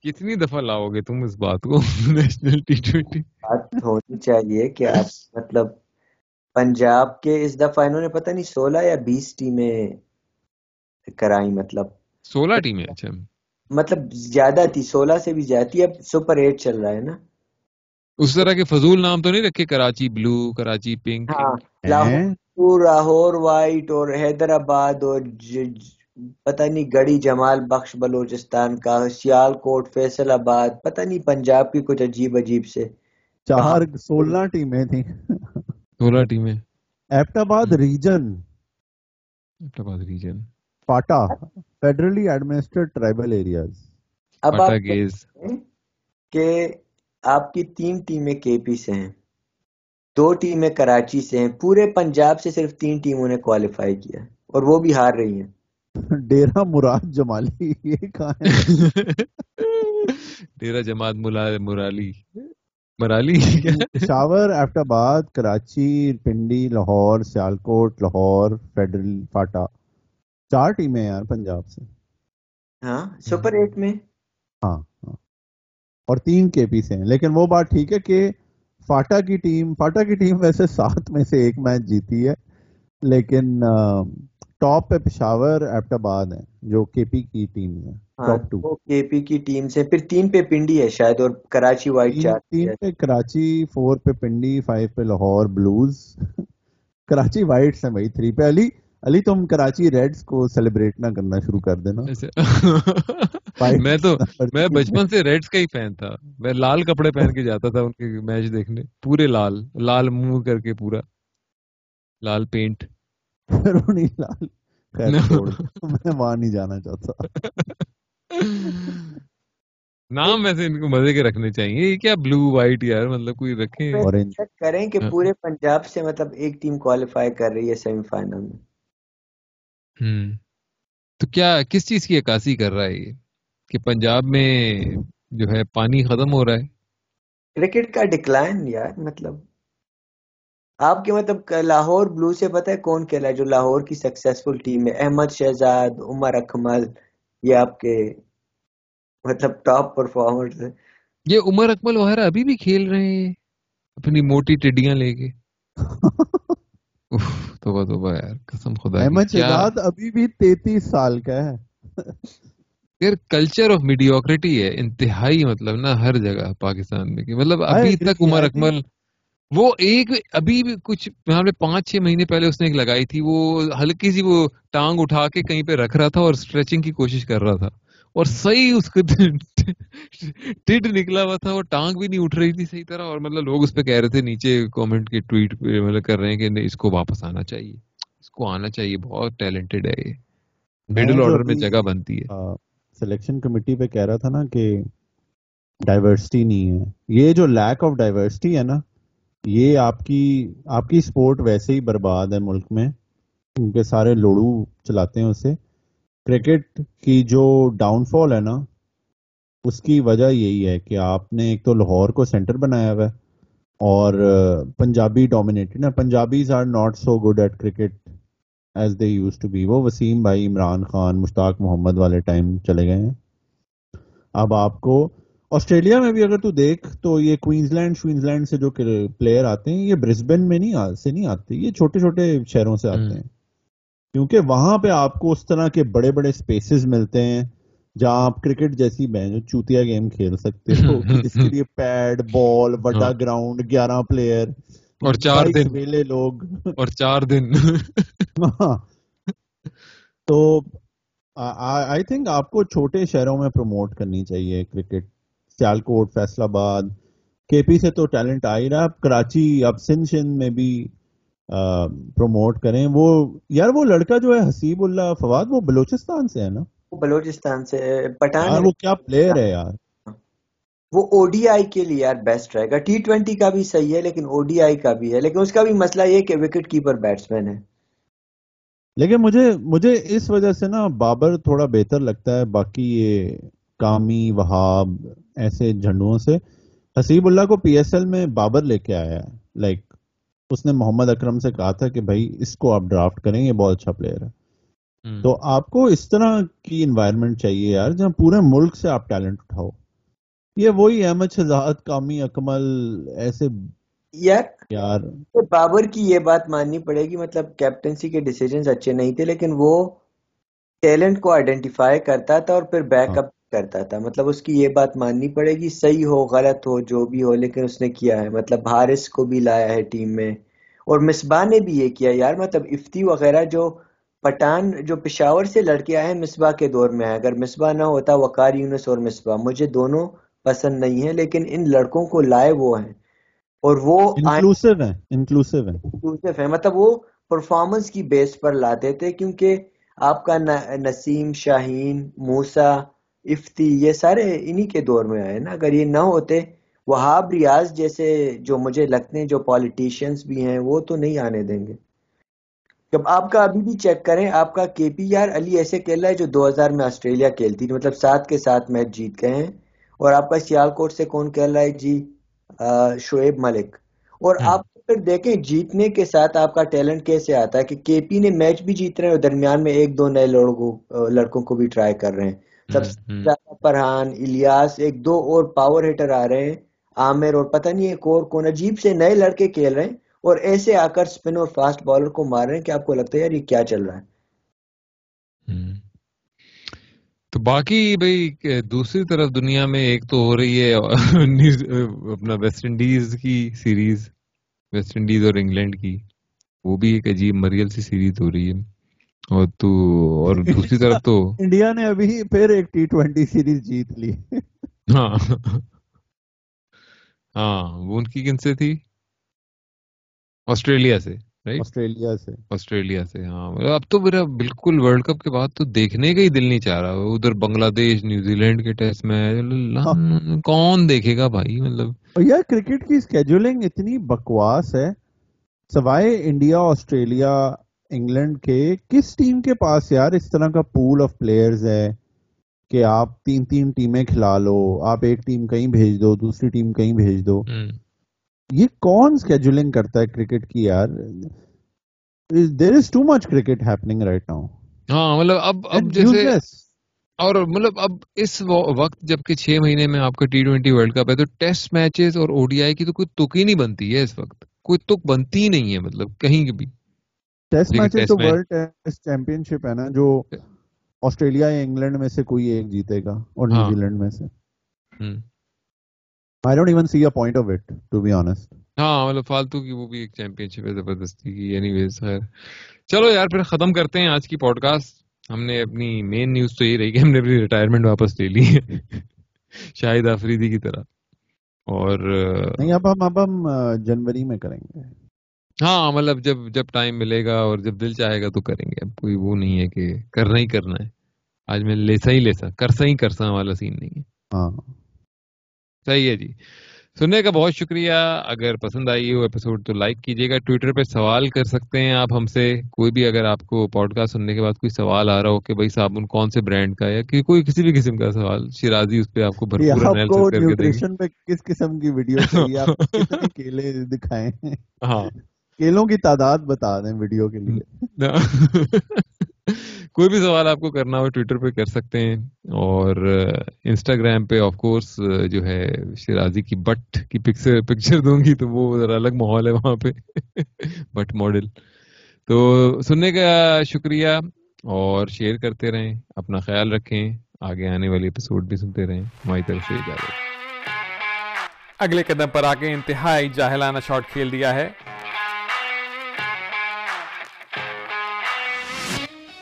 کتنی دفعہ لاؤ گے تم اس بات کو نیشنل ٹی ٹوینٹی بات ہونی چاہیے کہ آپ مطلب پنجاب کے اس دفعہ انہوں نے پتہ نہیں سولہ یا بیس ٹیمیں کرائی مطلب سولہ ٹیمیں اچھا۔ مطلب زیادہ تھی سولہ سے بھی زیادہ تھی اب سپر ایٹ چل رہا ہے نا۔ اس طرح کے فضول نام تو نہیں رکھے کراچی بلو کراچی پنک۔ ہاں لاہور وائٹ اور حیدرآباد اور پتہ نہیں گڑی جمال بخش بلوچستان کا سیال کوٹ فیصل آباد پتہ نہیں پنجاب کی کچھ عجیب عجیب سے۔ چار سولہ ٹیمیں تھیں۔ سولہ ٹیمیں۔ ایپٹ آباد region. Abbottabad region. PATA. Federally administered tribal areas. اب آپ کہ آپ کی تین ٹیمیں کے پی سے ہیں۔ دو ٹیمیں کراچی سے ہیں۔ پورے پنجاب سے صرف تین ٹیموں نے کوالیفائی کیا اور وہ بھی ہار رہی ہیں۔ ڈیرا مراد جمالی یہ کہاں ہے؟ ڈیرا جماعت مرالی۔ مرالی؟ Peshawar Abbottabad Karachi Pindi Lahore Sialkot Lahore federal FATA چار ٹیمیں یار پنجاب سے۔ ہاں سپر ایٹ میں؟ ہاں ہاں۔ اور تین کے پی سے ہیں۔ لیکن وہ بات ٹھیک ہے کہ فاٹا کی ٹیم فاٹا کی ٹیم ویسے سات میں سے ایک میچ جیتی ہے لیکن ٹاپ پہ پشاور ایپٹ آباد ہے جو کے پی کی ٹیم ہے ٹاپ ٹو کے پی کی ٹیم سے پھر تین پہ پنڈی ہے شاید اور کراچی وائٹ چار تین پہ کراچی فور پہ پنڈی فائیو پہ لاہور بلوز کراچی بھائی تھری پہ. علی علی تم کراچی ریڈز کو سیلیبریٹ نہ کرنا شروع کر دینا. اچھا۔ میں تو میں بچپن سے ریڈز کا ہی فین تھا۔ میں لال کپڑے پہن کے جاتا تھا ان کے میچ دیکھنے۔ پورے لال لال منہ کر کے پورا۔ لال پینٹ رونی لال۔ میں وہاں نہیں جانا چاہتا۔ نام ویسے ان کو مزے کے رکھنے چاہیے۔ یہ کیا بلو وائٹ یار مطلب کوئی رکھیں۔ کریں کہ پورے پنجاب سے مطلب ایک ٹیم کوالیفائی کر رہی ہے سیمی فائنل میں تو کیا کس چیز کی عکاسی کر رہا ہے یہ؟ کہ پنجاب میں جو ہے پانی ختم ہو رہا ہے۔ کرکٹ کا ڈکلائن یار مطلب آپ کے مطلب لاہور بلو سے پتا ہے کون کھیلا ہے جو لاہور کی سکسیسفل ٹیم ہے؟ احمد شہزاد عمر اکمل یہ آپ کے مطلب ٹاپ پرفارمر یہ عمر اکمل وغیرہ ابھی بھی کھیل رہے ہیں۔ اپنی موٹی ٹڈیاں لے کے۔ توبہ توبہ یار قسم خدا احمد شہزاد ابھی بھی تینتیس سال کا ہے۔ یار کلچر آف میڈیوکریٹی ہے انتہائی مطلب نا ہر جگہ پاکستان میں۔ مطلب ابھی تک عمر اکمل وہ ایک ابھی بھی کچھ پانچ چھ مہینے پہلے اس نے ایک لگائی تھی وہ ہلکی سی وہ ٹانگ اٹھا کے کہیں پہ رکھ رہا تھا اور اسٹریچنگ کی کوشش کر رہا تھا۔ اور صحیح اس کو ٹڈ نکلا ہوا تھا وہ ٹانگ بھی نہیں اٹھ رہی تھی صحیح طرح اور مطلب لوگ اس پہ کہہ رہے تھے نیچے کامنٹ کے ٹویٹ پہ مطلب کر رہے ہیں کہ اس کو واپس آنا چاہیے۔ اس کو آنا چاہیے بہت ٹیلنٹڈ ہے یہ۔ مڈل آرڈر میں جگہ بنتی ہے۔ سلیکشن کمیٹی پہ کہہ رہا تھا نا کہ ڈائیورسٹی نہیں ہے۔ یہ جو لیک آف ڈائیورسٹی ہے نا یہ آپ کی آپ کی سپورٹ ویسے ہی برباد ہے ملک میں۔ کیونکہ سارے لوڑو چلاتے ہیں اسے۔ کرکٹ کی جو ڈاؤن فال ہے نا، اس کی وجہ یہی ہے کہ آپ نے ایک تو لاہور کو سینٹر بنایا ہوا ہے اور پنجابی ڈومینیٹڈ نا Punjabis are not so good at cricket as they used to be وہ وسیم بھائی عمران خان، مشتاق محمد والے ٹائم چلے گئے ہیں۔ اب آپ کو آسٹریلیا میں بھی اگر تو دیکھ تو یہ کوئنز لینڈ شوئنز لینڈ سے جو پلیئر آتے ہیں یہ برسبن میں نہیں سے نہیں آتے یہ چھوٹے چھوٹے شہروں سے آتے ہیں۔ کیونکہ وہاں پہ آپ کو اس طرح کے بڑے بڑے سپیسز ملتے ہیں جہاں آپ کرکٹ جیسی بین چوتیا گیم کھیل سکتے ہو۔ اس کے لیے پیڈ بال بڑا گراؤنڈ گیارہ پلیئر اور چار دن۔ ویلے لوگ۔ اور چار دن۔ ہاں۔ تو آئی تھنک آپ کو چھوٹے شہروں میں پروموٹ کرنی چاہیے کرکٹ۔ سیالکوٹ فیصل آباد کے پی سے تو ٹیلنٹ آ ہی رہا کراچی اب سندھ سندھ میں بھی پروموٹ کریں۔ وہ یار وہ لڑکا جو ہے حسیب اللہ فواد وہ بلوچستان سے ہے نا؟ بلوچستان سے پٹان وہ کیا پلیئر ہے یار۔ وہ او ڈی آئی کے لیے یار بیسٹ رہے گا۔ ٹی ٹوینٹی کا بھی صحیح ہے لیکن او ڈی آئی کا بھی ہے۔ لیکن اس کا بھی مسئلہ یہ کہ وکٹ کیپر بیٹسمین ہے۔ لیکن مجھے مجھے اس وجہ سے نا بابر تھوڑا بہتر لگتا ہے۔ باقی یہ کامی وہاب ایسے جھنڈوں سے۔ حسیب اللہ کو پی ایس ایل میں بابر لے کے آیا ہے۔ لائک اس نے محمد اکرم سے کہا تھا کہ بھائی اس کو آپ ڈرافٹ کریں یہ بہت اچھا پلیئر ہے۔ تو آپ کو اس طرح کی انوائرمنٹ چاہیے یار جہاں پورے ملک سے آپ ٹیلنٹ اٹھاؤ۔ یہ وہی احمد شہزاد کامی اکمل ایسے یار یار۔ بابر کی یہ بات ماننی پڑے گی۔ مطلب کیپٹنسی کے ڈیسیجنز اچھے نہیں تھے لیکن وہ ٹیلنٹ کو آئیڈینٹیفائی کرتا تھا اور پھر بیک اپ کرتا تھا۔ مطلب اس کی یہ بات ماننی پڑے گی صحیح ہو غلط ہو جو بھی ہو لیکن اس نے کیا ہے۔ مطلب حارث کو بھی لایا ہے ٹیم میں۔ اور مصباح نے بھی یہ کیا۔ یار مطلب افتی وغیرہ جو پٹان جو پشاور سے لڑکے آئے ہیں مصباح کے دور میں آئے۔ اگر مصباح نہ ہوتا وقار یونس اور مصباح۔ مجھے دونوں پسند نہیں ہے لیکن ان لڑکوں کو لائے وہ ہیں۔ اور وہ انکلوسیو ہیں انکلوسیو ہیں۔ انکلوسیو ہیں۔ مطلب وہ پرفارمنس کی بیس پر لاتے تھے کیونکہ آپ کا نسیم شاہین موسا افتی یہ سارے انہی کے دور میں آئے نا۔ اگر یہ نہ ہوتے وہاب ریاض جیسے جو مجھے لگتے ہیں جو پالیٹیشینز بھی ہیں وہ تو نہیں آنے دیں گے۔ جب آپ کا ابھی بھی چیک کریں آپ کا کے پی آر علی ایسے کھیل رہا ہے جو دو ہزار میں آسٹریلیا کھیلتی۔ تھی مطلب سات کے ساتھ میچ جیت گئے ہیں۔ اور آپ کا سیال کوٹ سے کون کھیل رہا ہے؟ جی شعیب ملک۔ اور آپ پھر دیکھیں جیتنے کے ساتھ آپ کا ٹیلنٹ کیسے آتا ہے کہ کے پی نے میچ بھی جیت رہے ہیں اور درمیان میں ایک دو نئے لڑکوں لڑکوں کو بھی ٹرائی کر رہے ہیں۔ سب سے زیادہ فرحان الیاس ایک دو اور پاور ہیٹر آ رہے ہیں عامر اور پتہ نہیں ایک اور کون عجیب سے نئے لڑکے کھیل رہے ہیں اور ایسے آ کر اسپن اور فاسٹ بالر کو مار رہے ہیں کہ آپ کو لگتا ہے یار یہ کیا چل رہا ہے۔ تو باقی بھائی دوسری طرف دنیا میں ایک تو ہو رہی ہے اپنا ویسٹ انڈیز کی سیریز ویسٹ انڈیز اور انگلینڈ کی وہ بھی ایک عجیب مریل سی سیریز ہو رہی ہے۔ تو اور دوسری طرف تو انڈیا نے ابھی پھر ایک ٹی ٹوینٹی سیریز جیت لی۔ ہاں۔ ہاں وہ ان کی کن سے تھی؟ آسٹریلیا سے آسٹریلیا سے۔ آسٹریلیا سے ہاں۔ اب تو میرا بالکل ورلڈ کپ کے بعد تو دیکھنے کا ہی دل نہیں چاہ رہا۔ ادھر بنگلہ دیش نیوزی لینڈ کے ٹیسٹ میں ہاں۔ کون دیکھے گا بھائی؟ مطلب یار کرکٹ کی اسکیجولنگ اتنی بکواس ہے۔ سوائے انڈیا آسٹریلیا انگلینڈ کے کس ٹیم کے پاس یار اس طرح کا پول آف پلیئرز ہے کہ آپ تین تین ٹیمیں کھلا لو آپ ایک ٹیم کہیں بھیج دو دوسری ٹیم کہیں بھیج دو۔ یہ کون اسکیجولنگ کرتا ہے کرکٹ کی یار؟ There is too much cricket happening right now ہاں مطلب اب اب جیسے اور مطلب اب اس وقت جبکہ چھ مہینے میں آپ کا ٹی ٹوینٹی ورلڈ کپ ہے تو ٹیسٹ میچز اور او ڈی آئی کی تو کوئی تک ہی نہیں بنتی ہے اس وقت۔ کوئی تک بنتی ہی نہیں ہے مطلب کہیں بھی۔ ٹیسٹ میچز تو ورلڈ ٹیسٹ چیمپئن شپ ہے نا جو آسٹریلیا یا انگلینڈ میں سے کوئی ایک جیتے گا اور نیوزی لینڈ میں سے۔ I don't even see a point of it to be ہاں مطلب فالتو کی وہ بھی ایک چیمپئن شپ ہے زبردستی کی۔ اینی ویز خیر۔ چلو یار پھر ختم کرتے ہیں آج کی پوڈ کاسٹ ہم نے اپنی مین نیوز تو یہ رہی کہ ہم نے اپنی ریٹائرمنٹ واپس لے لی۔ ہے شاہد آفریدی کی طرح۔ اور نہیں اب ہم اب ہم جنوری میں کریں گے۔ ہاں مطلب جب جب ٹائم ملے گا اور جب دل چاہے گا تو کریں گے۔ اب کوئی وہ نہیں ہے کہ کرنا ہی کرنا ہے۔ آج میں لیسا ہی لیسا کرسا ہی کرسا والا سین نہیں ہے۔ ہاں۔ صحیح ہے جی۔ سننے کا بہت شکریہ۔ اگر پسند آئی ہو ایپیسوڈ تو لائک کیجیے گا۔ ٹویٹر پہ سوال کر سکتے ہیں آپ ہم سے۔ کوئی بھی اگر آپ کو پوڈ کاسٹ سننے کے بعد کوئی سوال آ رہا ہو کہ بھائی صابن کون سے برانڈ کا ہے کہ کوئی کسی بھی قسم کا سوال شیرازی اس پہ آپ کو بھرپور کس قسم کی ویڈیو کیلے دکھائے ہاں۔ کیلوں کی تعداد بتا دیں ویڈیو کے لیے۔ کوئی بھی سوال آپ کو کرنا ہو ٹویٹر پہ کر سکتے ہیں اور انسٹاگرام پہ آف کورس جو ہے شیرازی کی بٹ کی پکچر پکچر دوں گی تو وہ ذرا الگ ماحول ہے وہاں پہ۔ بٹ ماڈل تو سننے کا شکریہ اور شیئر کرتے رہیں اپنا خیال رکھیں۔ آگے آنے والی اپیسوڈ بھی سنتے رہیں۔ ہماری طرف سے اجازت۔ اگلے قدم پر آگے انتہائی جاہلانہ شاٹ کھیل دیا ہے۔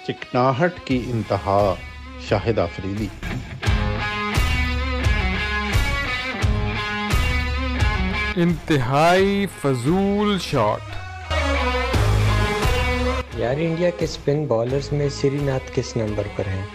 چکناہٹ کی انتہا شاہد آفریدی۔ انتہائی فضول شاٹ۔ یار انڈیا کے اسپن بالرز میں سری ناتھ کس نمبر پر ہیں؟